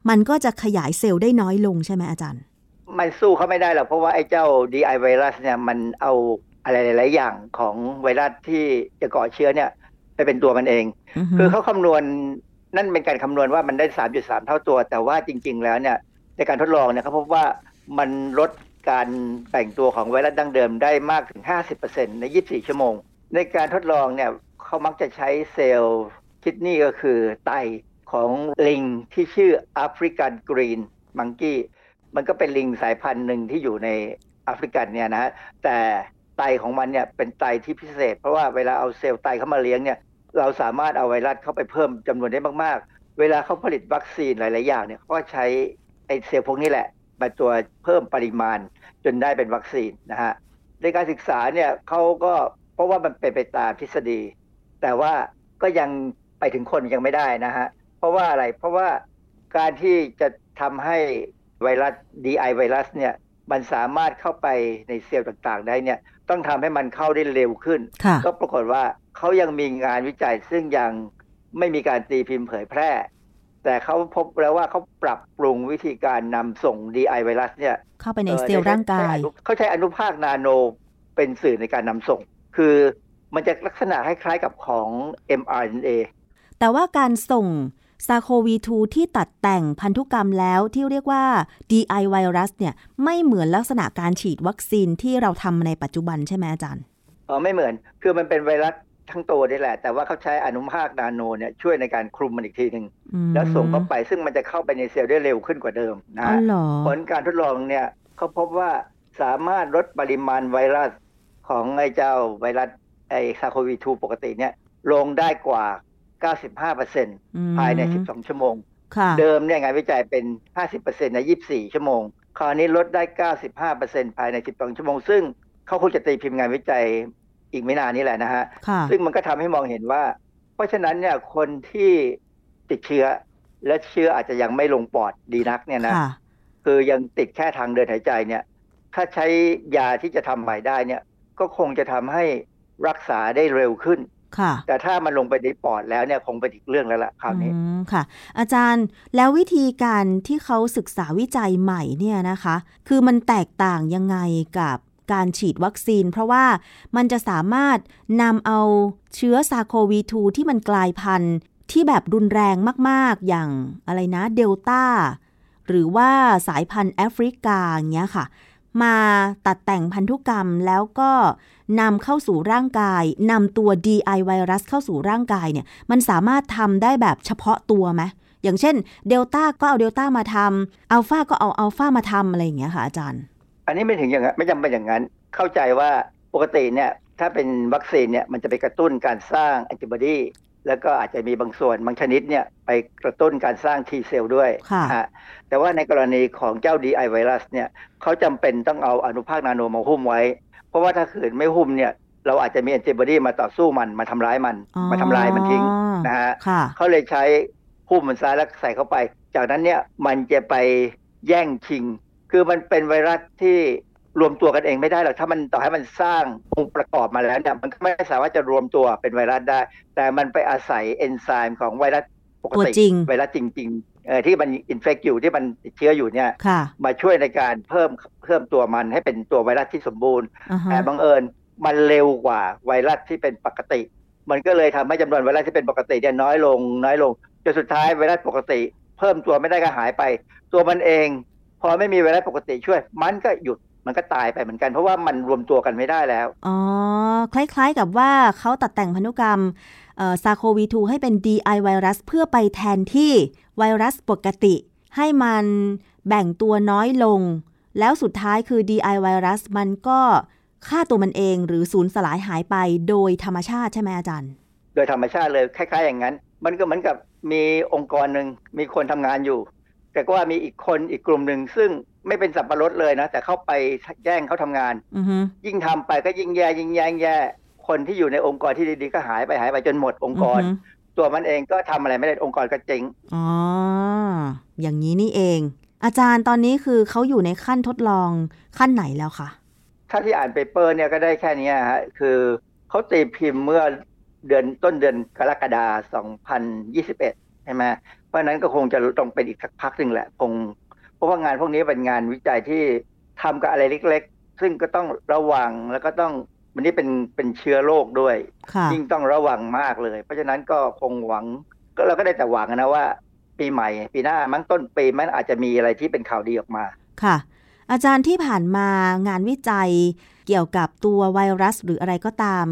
มันก็จะขยายเซลล์ได้น้อยลงใช่ไหมอาจารย์ มันสู้เขาไม่ได้หรอกเพราะว่าไอ้เจ้า DI ไวรัสเนี่ยมันเอาอะไรหลาย ๆ อย่างของไวรัสที่จะก่อเชื้อเนี่ยไปเป็นตัวมันเอง คือเขาคำนวณนั่นเป็นการคำนวณว่ามันได้ 3.3 เท่าตัว แต่ว่าจริง ๆ แล้วเนี่ยในการทดลองเนี่ยเขาพบว่ามันลด การแบ่งตัวของไวรัสดั้งเดิมได้มากถึง 50%ใน 24 ชั่วโมง ในการทดลองเนี่ยเขามักจะใช้เซลล์คิดนี่ก็คือไตของลิงที่ชื่อ African green monkey มันก็เป็นลิงสายพันธุ์หนึ่งที่อยู่ในแอฟริกันเนี่ยนะฮะแต่ไตของมันเนี่ยเป็นไตที่พิเศษ เพราะว่าเวลาเอาเซลล์ไตเข้ามาเลี้ยงเนี่ยเราสามารถเอาไวรัสเข้าไปเพิ่มจำนวนได้มากๆ เวลาเขาผลิตวัคซีนหลาย ๆ อย่างเนี่ยเขาก็ใช้ไอ้เซลล์พวกนี้แหละมาตัวเพิ่มปริมาณ จนได้เป็นวัคซีนนะฮะในการศึกษาเนี่ยเขาก็เพราะว่ามันเป็นไปตามทฤษฎี แต่ว่าก็ยังไปถึงคนยังไม่ได้นะฮะเพราะว่าอะไรเพราะว่าการที่จะทำให้ไวรัส DI ไวรัสเนี่ยมันสามารถเข้าไปในเซลล์ต่างๆ ได้เนี่ยต้องทำให้มันเข้าได้เร็วขึ้น ก็ปรากฏว่าเขายังมีงานวิจัยซึ่งยังไม่มีการตีพิมพ์เผยแพร่ แต่เขาพบแล้วว่าเขาปรับปรุงวิธีการนำส่ง DI ไวรัสเนี่ยเข้าไปในเซลล์ร่างกาย เขาใช้อนุภาคนาโนเป็นสื่อในการนำส่ง คือมันจะลักษณะคล้ายๆกับของ mRNA แต่ว่าการส่งซาโควี2ที่ตัดแต่งพันธุกรรมแล้วที่เรียกว่า DI ไวรัสเนี่ยไม่เหมือนลักษณะการฉีดวัคซีนที่เราทำในปัจจุบันใช่ไหมอาจารย์อ๋อไม่เหมือน คือมันเป็นไวรัส ทั้งตัวนี่แหละ แต่ว่าเขาใช้อนุภาคนาโนเนี่ยช่วยในการคลุมมันอีกทีหนึ่งแล้วส่งเข้าไปซึ่งมันจะเข้าไปในเซลล์ได้เร็วขึ้นกว่าเดิมนะผลการทดลองเนี่ยเขาพบว่าสามารถลดปริมาณไวรัสของไอ้เจ้าไวรัสไอซาโควี 2 ปกติเนี่ยลงได้กว่า 95%ภายใน 12 ชั่วโมง เดิมเนี่ยงานวิจัยเป็น 50%ใน 24 ชั่วโมง คราวนี้ลดได้ 95%ภายใน 12 ชั่วโมง ซึ่งเขาคงจะตีพิมพ์งานวิจัย อีกไม่นานนี้แหละนะฮะ ซึ่งมันก็ทำให้มองเห็นว่า เพราะฉะนั้นเนี่ยคนที่ติดเชื้อ และเชื้ออาจจะยังไม่ลงปอดดีนักเนี่ยนะคือยังติดแค่ทางเดินหายใจเนี่ย ถ้าใช้ยาที่จะทำใหม่ได้เนี่ย ก็คงจะทำให้รักษาได้เร็วขึ้นแต่ถ้ามันลงไปในปอดแล้วเนี่ยคงเป็นอีกเรื่องแล้วล่ะคราวนี้ค่ะ อาจารย์แล้ววิธีการที่เขาศึกษาวิจัยใหม่เนี่ยนะคะ คือมันแตกต่างยังไงกับ การฉีดวัคซีน เพราะว่ามันจะสามารถนำเอาเชื้อซาโควี2ที่มันกลายพันธุ์ที่แบบรุนแรงมากๆ อย่างอะไรนะเดลต้าหรือว่าสายพันธุ์แอฟริกาอย่างเงี้ยค่ะ มาตัดแต่งพันธุกรรมแล้วก็นำเข้าสู่ร่างกายนำตัว DI ไวรัสเข้าสู่ร่างกายเนี่ยมันสามารถทำได้แบบเฉพาะตัวไหมอย่างเช่นเดลต้าก็เอาเดลต้ามาทำอัลฟาก็เอาอัลฟามาทำอะไรอย่างเงี้ยค่ะอาจารย์ อันนี้ไม่ถึงอย่างนั้นไม่จำเป็นอย่างนั้น เข้าใจว่าปกติเนี่ยถ้าเป็นวัคซีนเนี่ยมันจะไปกระตุ้นการสร้างแอนติบอดีแล้วก็อาจจะมีบางส่วนบางชนิดเนี่ยไปกระตุ้นการสร้าง T เซลล์ด้วยะแต่ว่าในกรณีของเจ้า DI ไวรัสเนี่ยเขาจำเป็นต้องเอาอนุภาคนาโนมาหุ้มไว้ เพราะว่าถ้าขืนไม่หุ้มเนี่ยเราอาจจะมีแอนติบอดีมาต่อสู้มันมาทำร้ายมัน มาทำลายมันทิ้งนะฮะเขาเลยใช้หุ้มมันซ้ายแล้วใส่เข้าไป จากนั้นเนี่ยมันจะไปแย่งชิง คือมันเป็นไวรัสที่รวมตัวกันเองไม่ได้หรอกถ้ามันต่อให้มันสร้างองค์ประกอบมาแล้วเนี่ยมันก็ไม่สามารถจะรวมตัวเป็นไวรัสได้ แต่มันไปอาศัยเอนไซม์ของไวรัสปกติไวรัสจริงๆเออที่มันอินเฟกอยู่ที่มันติดเชื้ออยู่เนี่ยมาช่วยในการเพิ่มเพิ่มตัวมันให้เป็นตัวไวรัสที่สมบูรณ์แต่บังเอิญมันเร็วกว่าไวรัสที่เป็นปกติ มันก็เลยทำให้จำนวนไวรัสที่เป็นปกติเนี่ยน้อยลงน้อยลงจนสุดท้ายไวรัสปกติ เพิ่มตัวไม่ได้ก็หายไป ตัวมันเอง พอไม่มีไวรัสปกติช่วย มันก็หยุดมันก็ตายไปเหมือนกัน เพราะว่ามันรวมตัวกันไม่ได้แล้ว อ๋อ คล้ายๆกับว่าเขาตัดแต่งพันธุกรรมซาโควี2ให้เป็น DI ไวรัสเพื่อไปแทนที่ไวรัสปกติ ให้มันแบ่งตัวน้อยลง แล้วสุดท้ายคือ DI ไวรัสมันก็ฆ่าตัวมันเองหรือสูญสลายหายไปโดยธรรมชาติใช่ไหมอาจารย์ โดยธรรมชาติเลยคล้าย ๆ อย่างนั้น มันก็เหมือนกับมีองค์กรหนึ่งมีคนทำงานอยู่ แต่ก็ว่ามีอีกคนอีกกลุ่มหนึ่งซึ่งไม่เป็นสับปะรดเลยนะ แต่เข้าไปแย่งเขาทำงานยิ่งทำไปก็ยิ่งแย่ยิ่งแย่งแย่คนที่อยู่ในองค์กรที่ดีๆก็หายไปหายไปจนหมดองค์กร ตัวมันเองก็ทำอะไรไม่ได้องค์กรก็เจ๊งอ๋ออย่างนี้นี่เอง อาจารย์ตอนนี้คือเขาอยู่ในขั้นทดลองขั้นไหนแล้วคะถ้าที่อ่านเปเปอร์เนี่ยก็ได้แค่นี้ฮะคือเขาตีพิมพ์เมื่อเดือนต้นเดือนกรกฎาคม2021 ใช่ไหมเพ ราะนั้นก็คงจะต้องเป็นอีกสักพักหนึ่งแหละคงเพราะว่างานพวกนี้เป็นงานวิจัยที่ทำกับอะไรเล็ก ๆ ซึ่งก็ต้องระวังแล้วก็ต้องวันนี้เป็นเป็นเชื้อโรคด้วยยิ่งต้องระวังมากเลย เพราะฉะนั้นก็คงหวังก็เราก็ได้แต่หวังนะว่า ปีใหม่ ปีหน้ามั้งต้นปีมันอาจจะมีอะไรที่เป็นข่าวดีออกมาค่ะ อาจารย์ที่ผ่านมางานวิจัยเกี่ยวกับตัวไวรัสหรืออะไรก็ตาม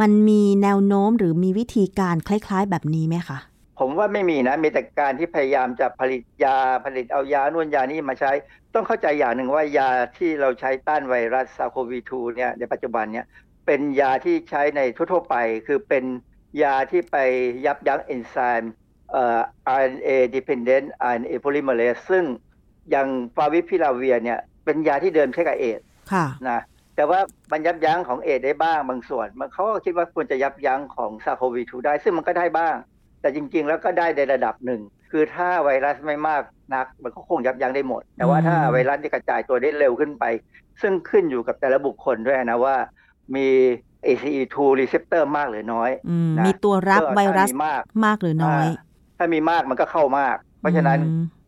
มันมีแนวโน้มหรือมีวิธีการคล้าย ๆ แบบนี้ไหมคะ ผมว่าไม่มีนะมีแต่การที่พยายามจะผลิตยาผลิตเอายานวนยานี้มาใช้ ต้องเข้าใจอย่างหนึ่งว่ายาที่เราใช้ต้านไวรัสซาโควี2เนี่ยในปัจจุบันเนี่ยเป็นยาที่ใช้ในทั่วๆไป คือเป็นยาที่ไปยับยั้งเอนไซม์เอ่อ RNA dependent RNA polymerase ซึ่งอย่างฟาวิพิลาเวียเนี่ยเป็นยาที่เดิมใช้กับเอดนะแต่ว่ามันยับยั้งของเอดได้บ้างบางส่วน มันเขาก็คิดว่าควรจะยับยั้งของซาโควี2ได้ ซึ่งมันก็ได้บ้าง แต่จริง ๆ แล้วก็ได้ในระดับหนึ่ง คือถ้าไวรัสไม่มากนัก มันก็คงยับยั้งได้หมด แต่ว่าถ้าไวรัสที่กระจายตัวได้เร็วขึ้นไป ซึ่งขึ้นอยู่กับแต่ละบุคคลด้วยนะว่า มี ACE2 receptor มากหรือน้อยนะมีตัวรับไวรัสมากมากหรือน้อย ถ้ามีมากมันก็เข้ามาก เพราะฉะนั้น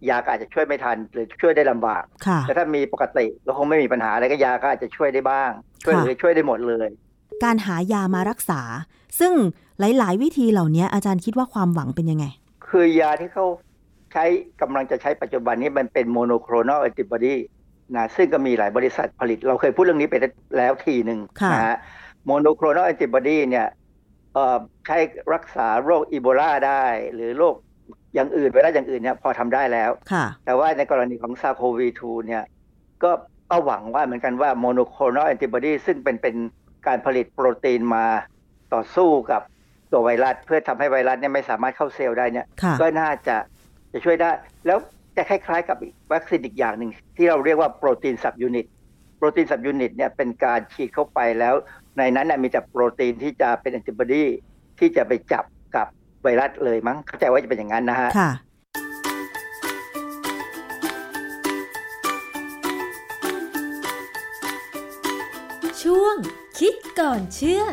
ยาอาจจะช่วยไม่ทันหรือช่วยได้ลำบาก แต่ถ้ามีปกติก็คงไม่มีปัญหาอะไรก็ยาก็อาจจะช่วยได้บ้าง ช่วยหรือช่วยได้หมดเลย การหายามารักษา ซึ่ง หลาย ๆ วิธีเหล่านี้อาจารย์คิดว่าความหวังเป็นยังไง คือยาที่เขาใช้กำลังจะใช้ปัจจุบันนี้มันเป็น monoclonal antibodyนะซึ่งก็มีหลายบริษัทผลิต เราเคยพูดเรื่องนี้ไปแล้วทีหนึ่งนะฮะ monoclonal antibody เนี่ยใช้รักษาโรคอีโบลาได้ หรือโรคอย่างอื่นไวรัสอย่างอื่นเนี่ยพอทำได้แล้ว แต่ว่าในกรณีของ SARS-CoV-2 เนี่ยก็ก็หวังว่าเหมือนกันว่า monoclonal antibody ซึ่งเป็นเป็นการผลิตโปรตีนมาต่อสู้กับ ตัวไวรัสเพื่อทำให้ไวรัสเนี่ยไม่สามารถเข้าเซลล์ได้เนี่ยก็น่าจะจะช่วยได้ แล้วจะคล้ายๆ กับวัคซีนอีกอย่างหนึ่งที่เราเรียกว่า protein subunit protein subunit เนี่ยเป็นการฉีดเข้าไปแล้ว ในนั้นมีแต่โปรตีนที่จะเป็นแอนติบอดีที่จะไปจับกับไวรัสเลยมั้งเข้าใจว่าจะเป็นอย่างนั้นนะฮะค่ะช่วงคิดก่อนเชื่อ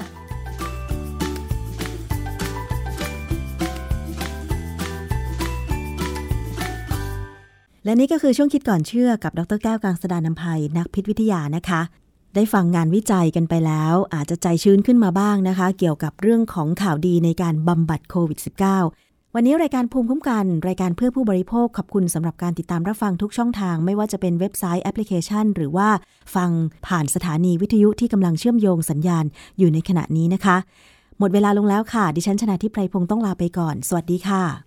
และนี่ก็คือช่วงคิดก่อนเชื่อกับดรแก้วกังสดานนภัยนักพิษวิทยานะคะ ได้ฟังงานวิจัยกันไปแล้ว อาจจะใจชื้นขึ้นมาบ้างนะคะ เกี่ยวกับเรื่องของข่าวดีในการบำบัดโควิด -19 วันนี้รายการภูมิคุ้มกัน รายการเพื่อผู้บริโภคขอบคุณสำหรับการติดตามรับฟังทุกช่องทาง ไม่ว่าจะเป็นเว็บไซต์แอปพลิเคชัน หรือว่าฟังผ่านสถานีวิทยุที่กำลังเชื่อมโยงสัญญาณอยู่ในขณะนี้นะคะ หมดเวลาลงแล้วค่ะ ดิฉันชนะทิพไพรพงศ์ต้องลาไปก่อน สวัสดีค่ะ